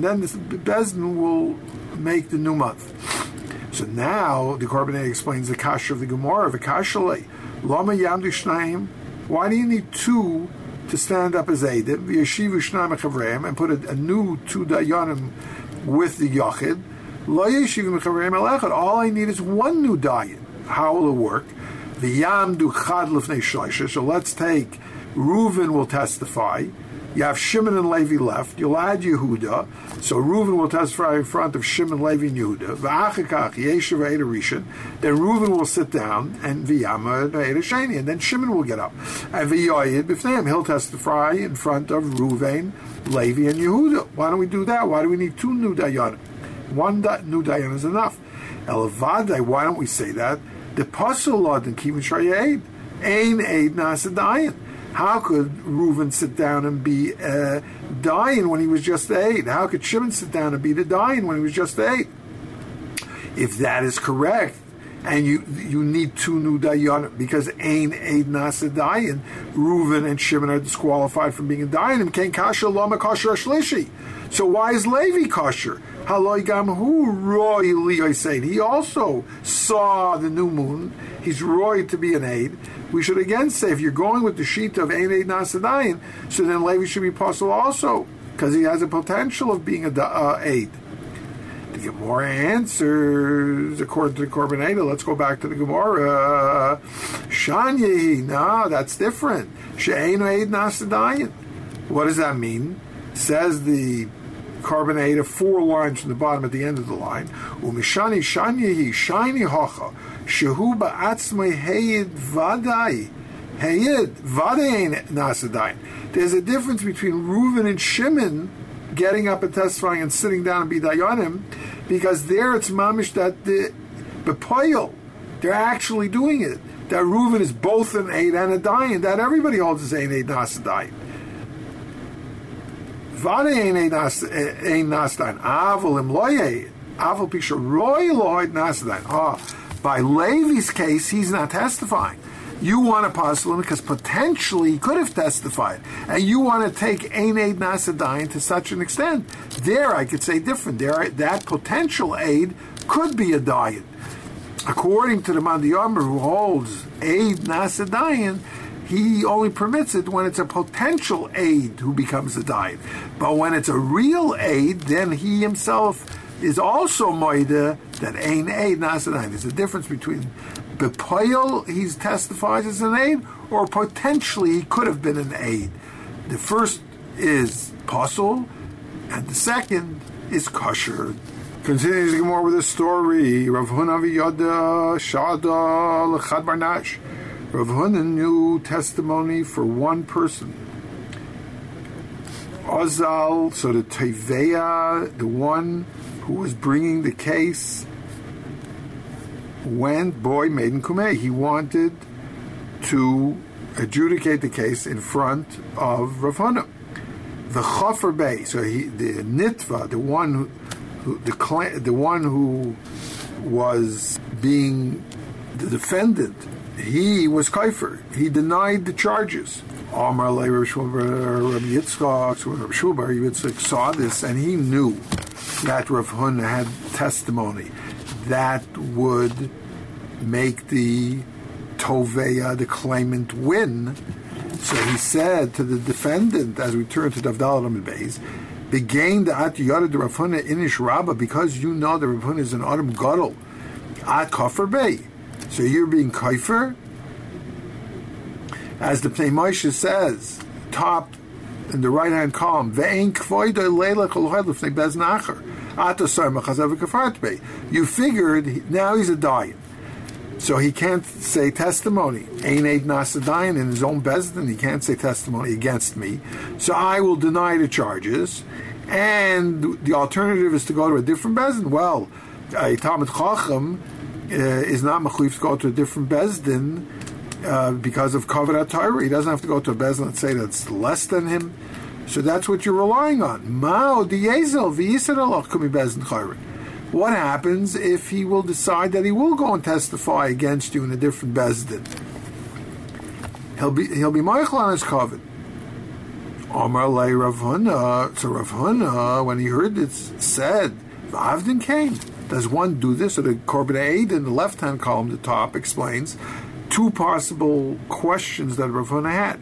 then the Bezdin will make the new month. So now the Korban explains the kasha of the Gemara, Vikashale, Lama Yamdu. Why do you need two to stand up as Eidim, Yeshivu Shnaim Chavreim, and put a, a, new two Dayanim with the Yachid? Lo Yeshivu Chavreim Elechad. All I need is one new Dayan. How will it work? The Yamdu Chad Lefnei So let's take Reuven will testify. You have Shimon and Levi left. You'll add Yehuda. So Reuven will testify in front of Shimon, Levi, and Yehuda. V'achakach Yeshiv Rishon. Then Reuven will sit down and V'yama Sheni. And then Shimon will get up. And V'yoyid. He'll testify in front of Reuven, Levi, and Yehuda. Why don't we do that? Why do we need two new dayanim? One new dayan is enough. Elavadai, why don't we say that? The Pasul Lod and Kivin Shayed. Ain Aid Nasa Dayan. How could Reuven sit down and be uh, dying when he was just eight? How could Shimon sit down and be the dying when he was just eight? If that is correct, and you you need two new dayan because ain aid nasa dayan, Reuven and Shimon are disqualified from being a dayanim. Kain kasha lama kasher shlishi. So why is Levi kosher? Haloi gam hu roy said He also saw the new moon. He's roy to be an aid. We should again say if you're going with the sheet of Ain aid nasadayin, so then Levi should be possible also because he has a potential of being a uh, aid. Get more answers according to the Korban let's go back to the Gemara. Shanye, no, that's different. She'ein aid nasadayin. What does that mean? Says the Korban four lines from the bottom at the end of the line. Umishani shanyehi shiny hocha shehu ba'atzmei heyid vadai heyid vadayin nasadayin. There's a difference between Reuven and Shimon getting up and testifying and sitting down and be dayanim, because there it's mamish that the bepoil they're actually doing it. That Reuven is both an aid and a dayan. That everybody holds as an aid nasadayin. Vade ein nasdain. Avol im loye. Avol pisha roy loyd nasdain. Ah, by Levi's case, he's not testifying. You want to him because potentially he could have testified, and you want to take ein aid nasadain to such an extent. There, I could say different. There, that potential aid could be a diet. According to the Mandiyamar, who holds aid nasadain, he only permits it when it's a potential aid who becomes a diet. But when it's a real aid, then he himself is also moida that ain aid nasanayin. There's a difference between bepoil he testifies as an aid, or potentially he could have been an aid. The first is puzzle, and the second is kosher. Continues more with the story. Rav Hunavi Yoda Shada Lechad Barnash. Rav Huna knew testimony for one person. Ozal, so the Teveya, the one who was bringing the case, went, boy, Maiden Kumeh. He wanted to adjudicate the case in front of Rav Huna. The Chafer Bey, so he, the Nitva, the one who, the, the one who was being the defendant, he was Kaifer. He denied the charges. Amar Rabbi Yitzchak, Rabbi Shulbar, Yitzchak saw this and he knew that Rav Huna had testimony that would make the Toveya, the claimant, win. So he said to the defendant, as we turn to Davdal Amid Beis, began the At the Rav Huna Inish Rabba, because you know the Rav Huna is an Adam Gadol, At Kafir Bey. So you're being Kaifer, as the Pnei Moshe says, top in the right hand column, you figured now he's a dying. So he can't say testimony. Ain't nasadayan in his own bezdin, he can't say testimony against me. So I will deny the charges. And the alternative is to go to a different bezdin. Well, a Talmud Chacham uh, is not mechuyev to go to a different bezdin uh, because of Kavod Torah. He doesn't have to go to a bezdin and say that's less than him. So that's what you're relying on. What happens if he will decide that he will go and testify against you in a different Bezdin? He'll be he'll be Michael on his covet. Omar lay Rav Huna. So Rav when he heard this, said, "Avdin came." Does one do this? So the Korban Eda in the left hand column, the top explains two possible questions that Rav had.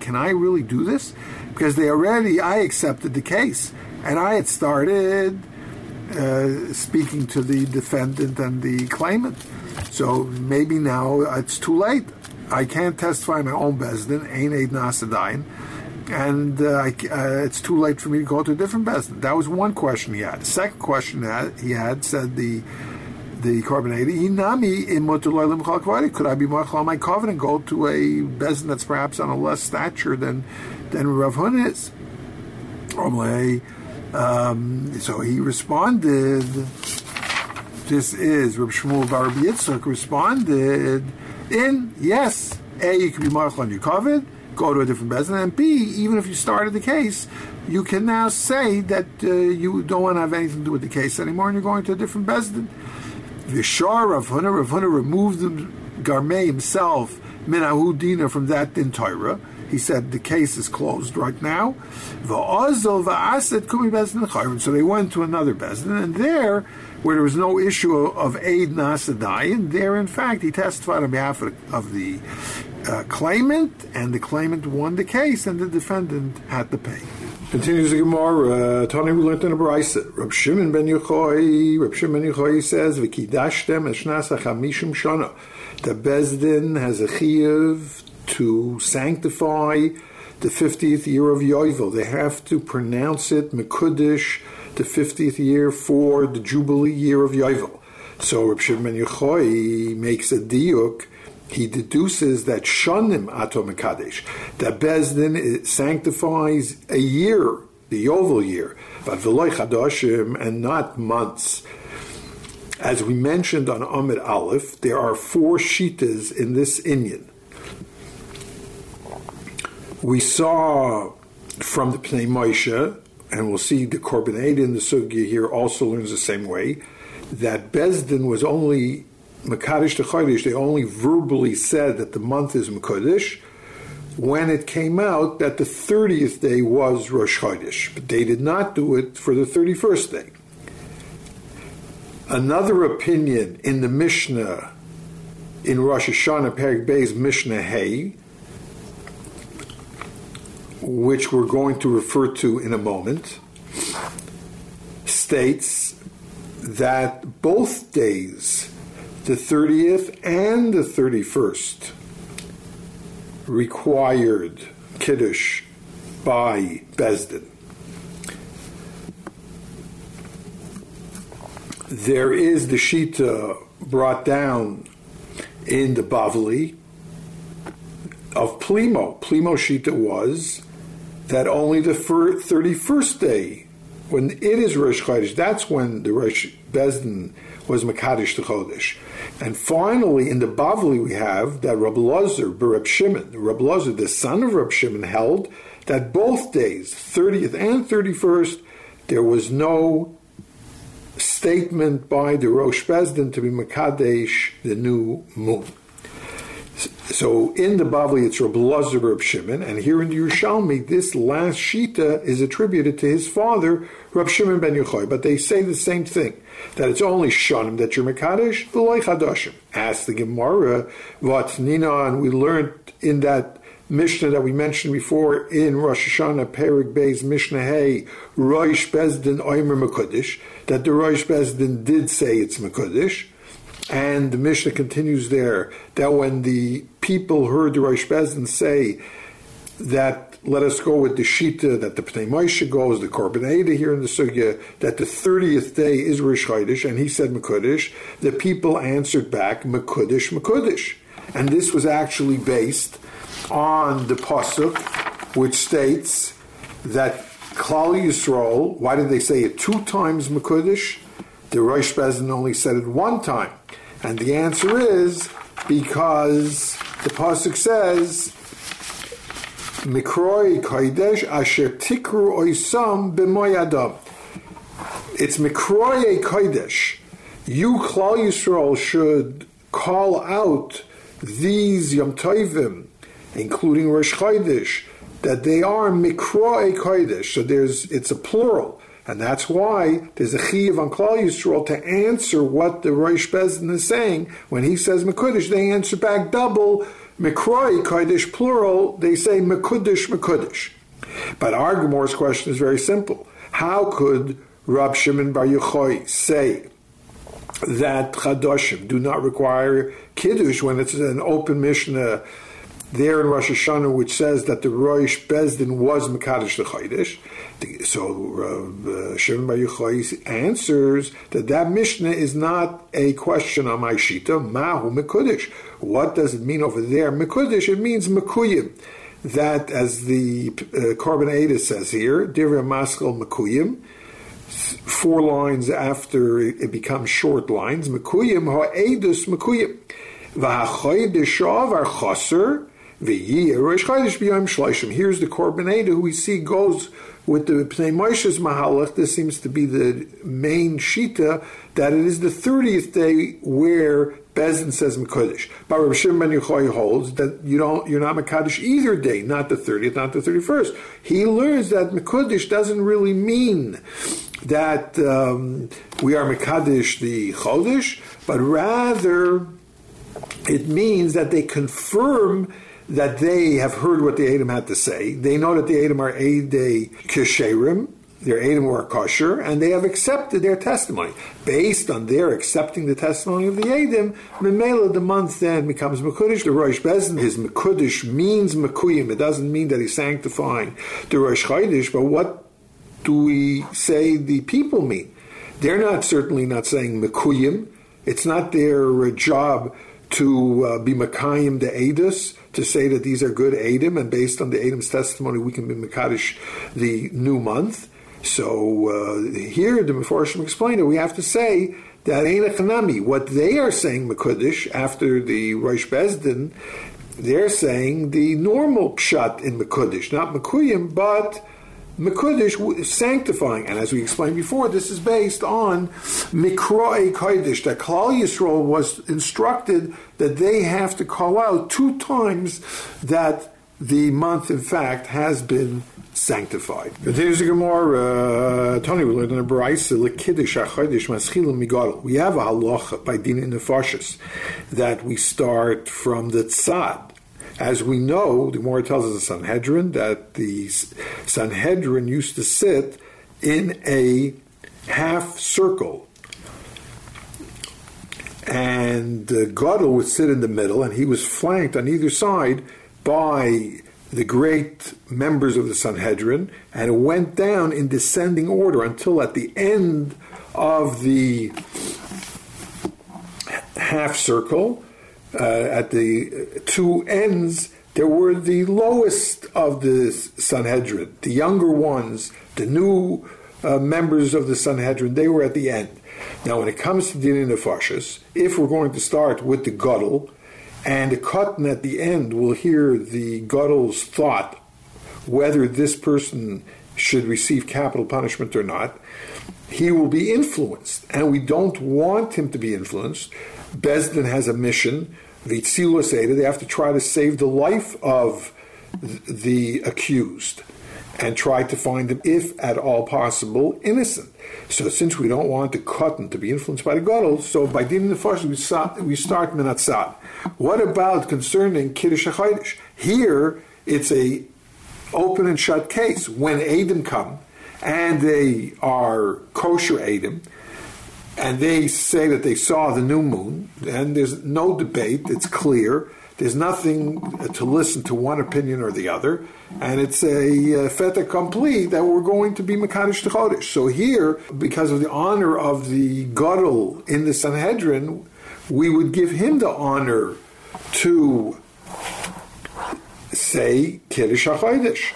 Can I really do this? Because they already, I accepted the case, and I had started uh, speaking to the defendant and the claimant. So maybe now it's too late. I can't testify my own bezdin, ain't aid nasadain and uh, I, uh, it's too late for me to go to a different bezdin. That was one question he had. The second question that he had said the the Korban Eda inami in Could I be on my covenant and go to a bezdin that's perhaps on a less stature than than Rav Hun is? Um, so he responded. This is Rav Shmuel Bar Yitzchak responded in yes. A, you can be marchal on your covenant go to a different bezin, and B, even if you started the case, you can now say that uh, you don't want to have anything to do with the case anymore, and you're going to a different bezin. Vishar Rav Huna, Rav Huna removed the Garmei himself, Minahudina, from that din Torah. He said the case is closed right now. So they went to another bezin, and there, where there was no issue of aid nasadayin, there in fact he testified on behalf of the uh, claimant, and the claimant won the case, and the defendant had to pay. Continues the Gemara. Uh, Tony, we learned in a brisa. Rab Shimon ben Yochai, Rab Shimon ben Yochai says, "V'kidashtem eshnasa chamishim shana." The Bezdin has a chiyuv to sanctify the 50th year of Yovel. They have to pronounce it Mekudish, the 50th year for the Jubilee year of Yovel. So Rab Shimon ben Yochai makes a diuk he deduces that Shanim Atom Kadesh, that Bezdin sanctifies a year, the Yovel year, but Veloy and not months. As we mentioned on Amid Aleph, there are four shitas in this Inyan. We saw from the Pnei Moshe, and we'll see the Korban in the Sugya here also learns the same way, that Bezdin was only Makadish to Chodesh, they only verbally said that the month is Makadish when it came out that the 30th day was Rosh Chodesh, but they did not do it for the 31st day. Another opinion in the Mishnah in Rosh Hashanah, Perik Bey's Mishnah Hay, which we're going to refer to in a moment, states that both days the 30th and the 31st required Kiddush by Besdin. There is the Shita brought down in the Bavli of Plimo. Plimo Shita was that only the 31st day, when it is Rosh Chodesh, that's when the Rosh Bezdin was Makadish to Chodesh. And finally, in the Bavli, we have that Rabbi Lazar, Reb Shimon, Rabbi Lazar, the son of Reb Shimon, held that both days, 30th and 31st, there was no statement by the Rosh Bezdin to be Makadesh, the new moon. So in the Bavli, it's Rabbi Lazar Reb Shimon, and here in the Yerushalmi, this last Shita is attributed to his father, Reb Shimon ben Yochai. But they say the same thing, that it's only Shanim that you're Mekadesh, v'loy Chadashim. Ask the Gemara, what Nina, and we learned in that Mishnah that we mentioned before in Rosh Hashanah, Perik Beis Mishnah Hey, Rosh Bezdin Oimer Mekudish, that the Rosh Bezdin did say it's Mekudish. And the Mishnah continues there that when the people heard the Rosh Bezdin say that let us go with the Shita, that the Pnei Moshe goes, the Korban Eda here in the Sugya, that the 30th day is Rosh Chodesh, and he said Mekudish, the people answered back, Mekudish, Mekudish. And this was actually based on the pasuk, which states that Klal Yisrael. Why did they say it two times Mekudesh? The Rosh Bezdin only said it one time, and the answer is because the pasuk says. Mikroi Kodesh Asher Tikru Oisam B'moyadam. It's Mikroi Kodesh. You, Klal Yisrael, should call out these Yom Tovim including Rosh Chodesh, that they are Mikroe Kodesh. So there's it's a plural. And that's why there's a chiv on Klal Yisrael to answer what the Rosh Bezdin is saying. When he says Mekudesh, they answer back double. Mikroi Kodesh plural, they say Mekudesh Mekudesh. But our Gemor's question is very simple. How could Rab Shimon Bar Yochai say that Chadoshim do not require Kiddush when it's an open Mishnah there in Rosh Hashanah, which says that the Rosh Bezdin was Mekadosh the Chaydish. So uh, Shimon Bar Yochai answers that that Mishnah is not a question on my Shita, Mahu Mekudish. What does it mean over there? Mekudish, it means Mekuyim. That, as the uh, Korban says here, Divya Maskal Mekuyim, four lines after it becomes short lines, Mekuyim Ha'edus Mekuyim. V'hachoy Deshav Ar Chaser, Here's the Korban who we see goes with the Pnei Moshe's Mahalach. This seems to be the main Shita, that it is the 30th day where Bezin says Mekadosh. But Rabbi Shimon Ben Yochai holds that you don't, you're not Mekadosh either day, not the 30th, not the 31st. He learns that Mekadosh doesn't really mean that um, we are Mekadosh the Chodesh, but rather it means that they confirm that they have heard what the Edom had to say. They know that the Edom are Eidei Kisherim, their Edom were kosher, and they have accepted their testimony. Based on their accepting the testimony of the Edom, Memela, the month then becomes Mekudish. The Rosh Bezin, his Mekudish means Mekuyim. It doesn't mean that he's sanctifying the Rosh Chodesh, but what do we say the people mean? They're not certainly not saying Mekuyim. It's not their job to uh, be Makayim the Edus, to say that these are good Edom, and based on the Edom's testimony, we can be Makadish the new month. So uh, here, the Meforshim explained that we have to say that Ein what they are saying Mekudish after the Rosh Bezdin, they're saying the normal pshat in Mekudish, not Mekuyim, but Mekudish sanctifying. And as we explained before, this is based on Mikroe Kodesh, that Klal Yisrael was instructed that they have to call out two times that the month, in fact, has been sanctified. There's a Gemara, uh, Tony, we learned in a Baraisa, Lekiddish HaChodesh Maschilim Migadol. We have a halacha by Din in the that we start from the tzad, as we know, the Gemara tells us the Sanhedrin that the Sanhedrin used to sit in a half circle. And uh, Gadol would sit in the middle, and he was flanked on either side by the great members of the Sanhedrin, and it went down in descending order until at the end of the half circle, uh, at the two ends, there were the lowest of the Sanhedrin, the younger ones, the new uh, members of the Sanhedrin, they were at the end. Now, when it comes to Dinin Nefashis, if we're going to start with the Gadol, and the Katan at the end will hear the Gadol's thought whether this person should receive capital punishment or not, he will be influenced. And we don't want him to be influenced. Besdin has a mission, Vitzilu Seder, they have to try to save the life of the accused and try to find him, if at all possible, innocent. So since we don't want the Katan to be influenced by the gadol, so by din the first we start we start minatzad. What about concerning kiddush HaChodesh? Here it's a open and shut case. When Adam come and they are kosher Adam, and they say that they saw the new moon, and there's no debate, it's clear. There's nothing to listen to one opinion or the other, and it's a uh, fait accompli that we're going to be Makadish Chodesh. So here, because of the honor of the Gadol in the Sanhedrin, we would give him the honor to say Kiddush HaChodesh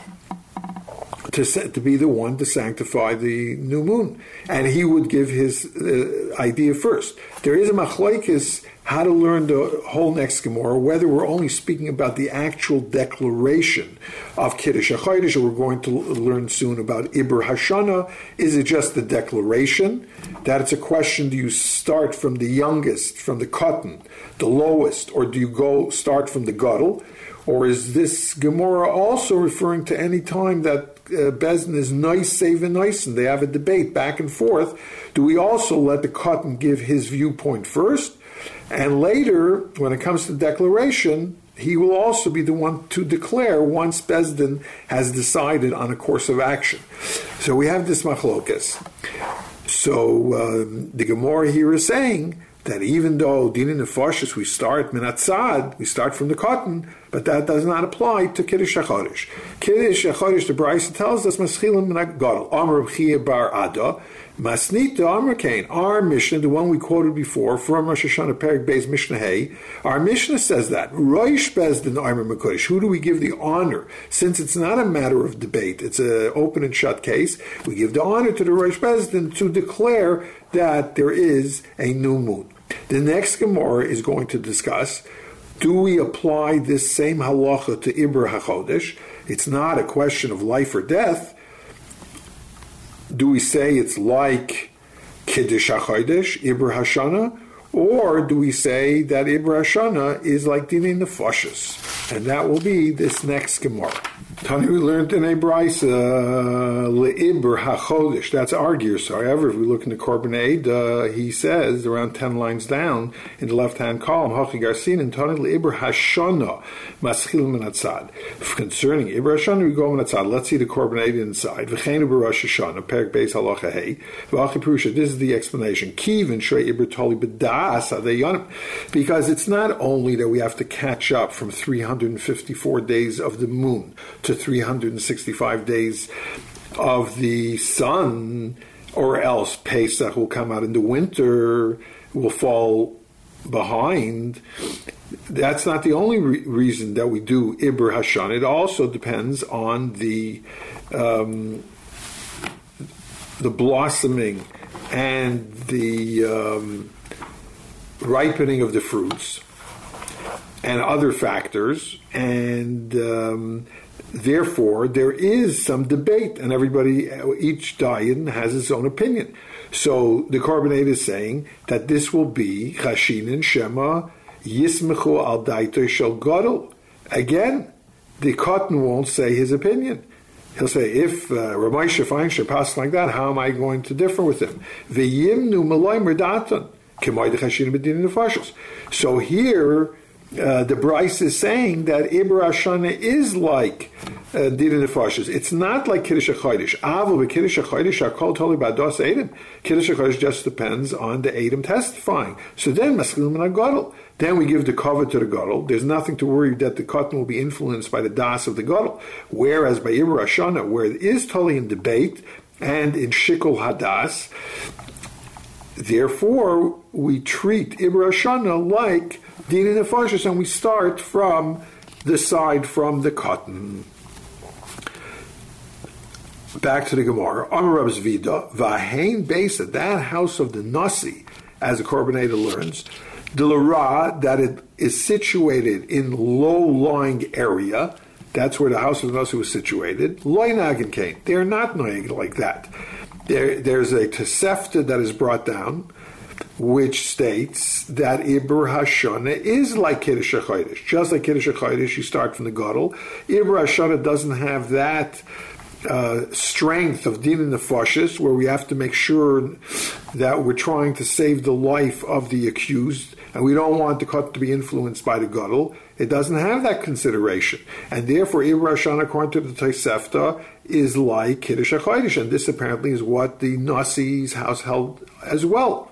to, to be the one to sanctify the new moon. And he would give his uh, idea first. There is a machlaikis how to learn the whole next Gemara, whether we're only speaking about the actual declaration of Kiddush HaChodesh, or we're going to learn soon about Ibr Hashana. Is it just the declaration? That it's a question, do you start from the youngest, from the Katan, the lowest, or do you go start from the Gadol? Or is this Gemara also referring to any time that uh, is nice, save and nice, and they have a debate back and forth? Do we also let the Katan give his viewpoint first? And later, when it comes to declaration, he will also be the one to declare once Bezdin has decided on a course of action. So we have this machlokas. So uh, the Gemara here is saying that even though dinin nefashis we start minatzad, we start from the Katan, but that does not apply to kiddush shacharish. Kiddush shacharish, the Brisa tells us maschilim minat gadol. Amar bar ada. Masnita Amrakain, our Mishnah, the one we quoted before from Rosh Hashanah Perik Beis Mishnah Hay, our Mishnah says that Roish Bezdin Amr Makodesh. Who do we give the honor? Since it's not a matter of debate, it's an open and shut case. We give the honor to the Roish Bezdin to declare that there is a new moon. The next Gemara is going to discuss do we apply this same halacha to Ibra HaChodesh? It's not a question of life or death. Do we say it's like Kiddush HaChodesh, Ibra Hashana? Or do we say that Ibra Hashana is like Dini Nefashis? And that will be this next Gemara. Tani, we learned in a brisa uh, leibr hachodesh. That's our gear. However, if we look in the Korban uh, he says around ten lines down in the left-hand column, hachi garsin and tani leibr hashana maschil minatzad. Concerning ibr hashana, we go minatzad. Let's see the Korban Eda inside. V'cheinu b'rosh hashana perik beis halacha hey. V'achi perusha. This is the explanation. Kiv and shrei ibr toli b'das because it's not only that we have to catch up from 354 days of the moon to to 365 days of the sun, or else Pesach will come out in the winter, will fall behind. That's not the only re- reason that we do Ibr Hashan. It also depends on the um, the blossoming and the um, ripening of the fruits and other factors. And um, Therefore, there is some debate, and everybody, each dayan has his own opinion. So the Eid is saying that this will be Chashin and Shema Yismechu al Daito Shel. Again, the Katan won't say his opinion. He'll say, if uh, Ramesha finds pass like that, how am I going to differ with him? V'yimnu malay merdatan. So here, uh, the Brisa is saying that Ibra is like uh, Dina Nefashis. It's not like Kiddush HaChodesh. Avil but Kiddush HaChodesh called Toli Bados Edom. Kiddush HaChodesh just depends on the Edom testifying. So then Maschilim and. Then we give the cover to the Gadol. There's nothing to worry that the Katan will be influenced by the Das of the Gadol. Whereas by Ibra where it is totally in debate and in Shikul Hadas, therefore we treat Ibra like Dina Nefashis, and we start from the side from the Katan. Back to the Gemara. Amar Vida, Vahain Besa, that house of the Nasi, as the Korban Eda learns, Dilara, that it is situated in low-lying area, that's where the house of the Nasi was situated. Loinagin Kane, they're not noying like that. There, there's a Tosefta that is brought down, which states that Ibr Hashana is like Kiddush HaChodesh. Just like Kiddush HaChodesh, you start from the Gadol. Ibr Hashana doesn't have that uh, strength of dinei nefashos, where we have to make sure that we're trying to save the life of the accused, and we don't want the cut to be influenced by the gadol. It doesn't have that consideration, and therefore Ibrahim, according to the Tosefta, is like Kiddush HaChodesh, and this apparently is what the Nasi's house held as well.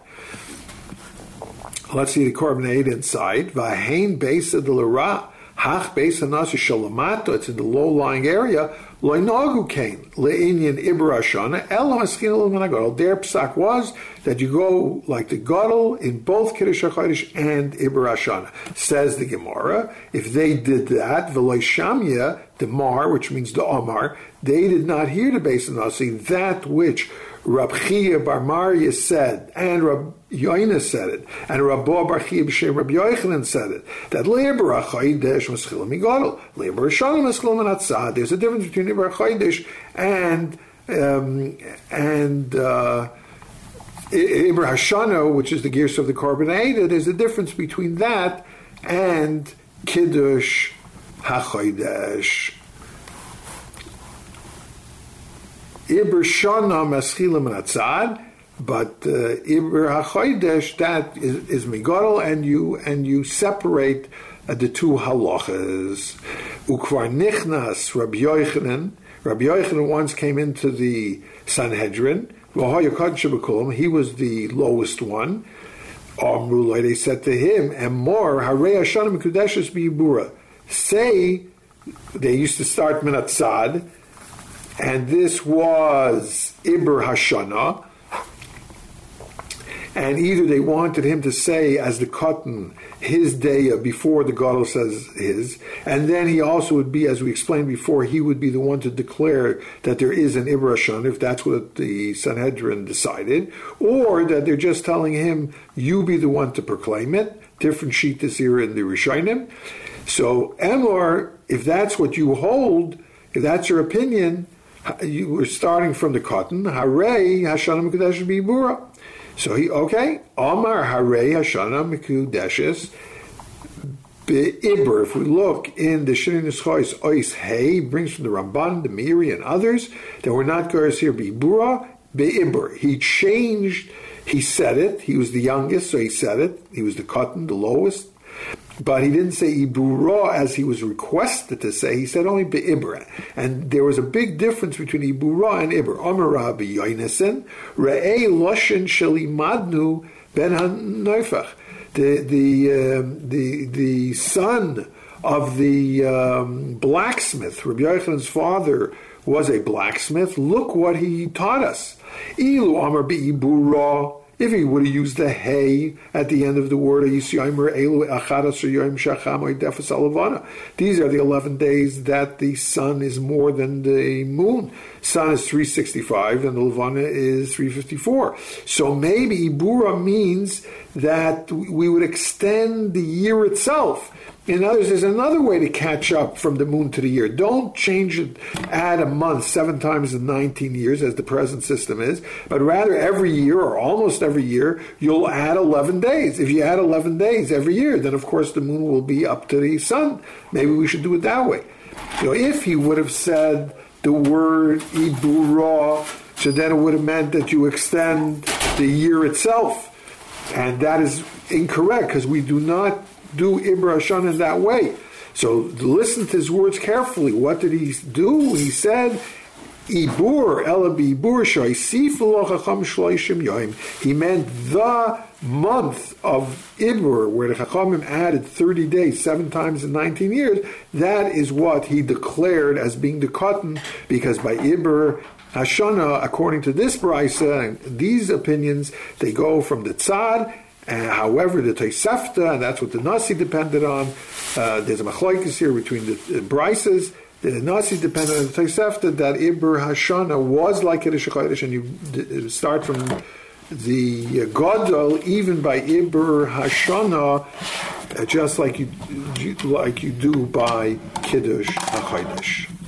Let's see the Korban Eda inside. Vahain besa de la Hach besa nasi shalamato. It's in the low-lying area. Loinagu came leinian ibrashana el haskina Their psak was that you go like the gadol in both kiddush hachodesh and ibrashana. Says the Gemara, if they did that, v'loishamya the mar, which means the omar, they did not hear the base nasi that which Rab Chia Bar Maria said, and Rab Yoina said it, and Rab Bar Chia B'Shem Rab Yochanan said it, that Leber HaChodesh Maschil Migadol, Leber Shalom Maschil Manatzah. There's a difference between Leber HaChodesh and, um, and, uh, which is the gears of the Korban Eda, there's a difference between that and Kiddush HaChodesh. Iber Shana Maschilim Natzad, but uh, Iber HaChodesh, that is, is Migodel, and you, and you separate uh, the two halachas. Ukvar Nichnas Rabbi Yochanan, Rabbi Yochanan once came into the Sanhedrin, he was the lowest one. Amrulai, they said to him, and more, Harei Hashanim Kudeshes Biyibura. Say, they used to start Minatzad, and this was Ibr Hashana. And either they wanted him to say, as the Katan, his day uh, before the Gadol says his, and then he also would be, as we explained before, he would be the one to declare that there is an Ibr Hashana, if that's what the Sanhedrin decided, or that they're just telling him, you be the one to proclaim it. Different sheet this year in the Rishonim. So, Emor, if that's what you hold, if that's your opinion, you were starting from the Katan. Hare Hashanah Mekudeshes Bibura. So he okay. Omar Hare Hashanah Mekudeshes Be'ibur. If we look in the Shinin Nischois Ois Hey, brings from the Ramban, the Meiri, and others that were not girls here. Bibura Be'ibur. He changed. He said it. He was the youngest, so he said it. He was the Katan, the lowest but he didn't say Ibura as he was requested to say. He said only Be'ibra. And there was a big difference between Ibura and Ibra. Amara B'yoinesen, Re'ei Loshen Shelimadnu Ben HaNoifach. The, the, uh, the, the son of the um, blacksmith, Rabbi Yochanan's father, was a blacksmith. Look what he taught us. Ilu Amar Be'ibura if he would have used the hay at the end of the word, these are the 11 days that the sun is more than the moon. Sun is 365 and the Levana is 354. So maybe Ibura means that we would extend the year itself in others, there's another way to catch up from the moon to the year. Don't change it, add a month seven times in 19 years, as the present system is, but rather every year or almost every year, you'll add 11 days. If you add 11 days every year, then of course the moon will be up to the sun. Maybe we should do it that way. You know, if he would have said the word Ibura, so then it would have meant that you extend the year itself. And that is incorrect because we do not do Ibra Hashan in that way. So listen to his words carefully. What did he do? He said, Ibur Yoim. He meant the month of Ibur, where the Chachamim added 30 days, seven times in 19 years. That is what he declared as being the Katan, because by Ibur Hashana, according to this brisa and these opinions, they go from the tzad Uh, however, the Tosefta, and that's what the Nasi depended on, uh, there's a machlokes here between the, the Brises. The Nasi depended on the Tosefta that Ibr Hashana was like Kiddush Chodesh, and you start from the Godel even by Ibr Hashana, uh, just like you like you do by Kiddush HaChodesh.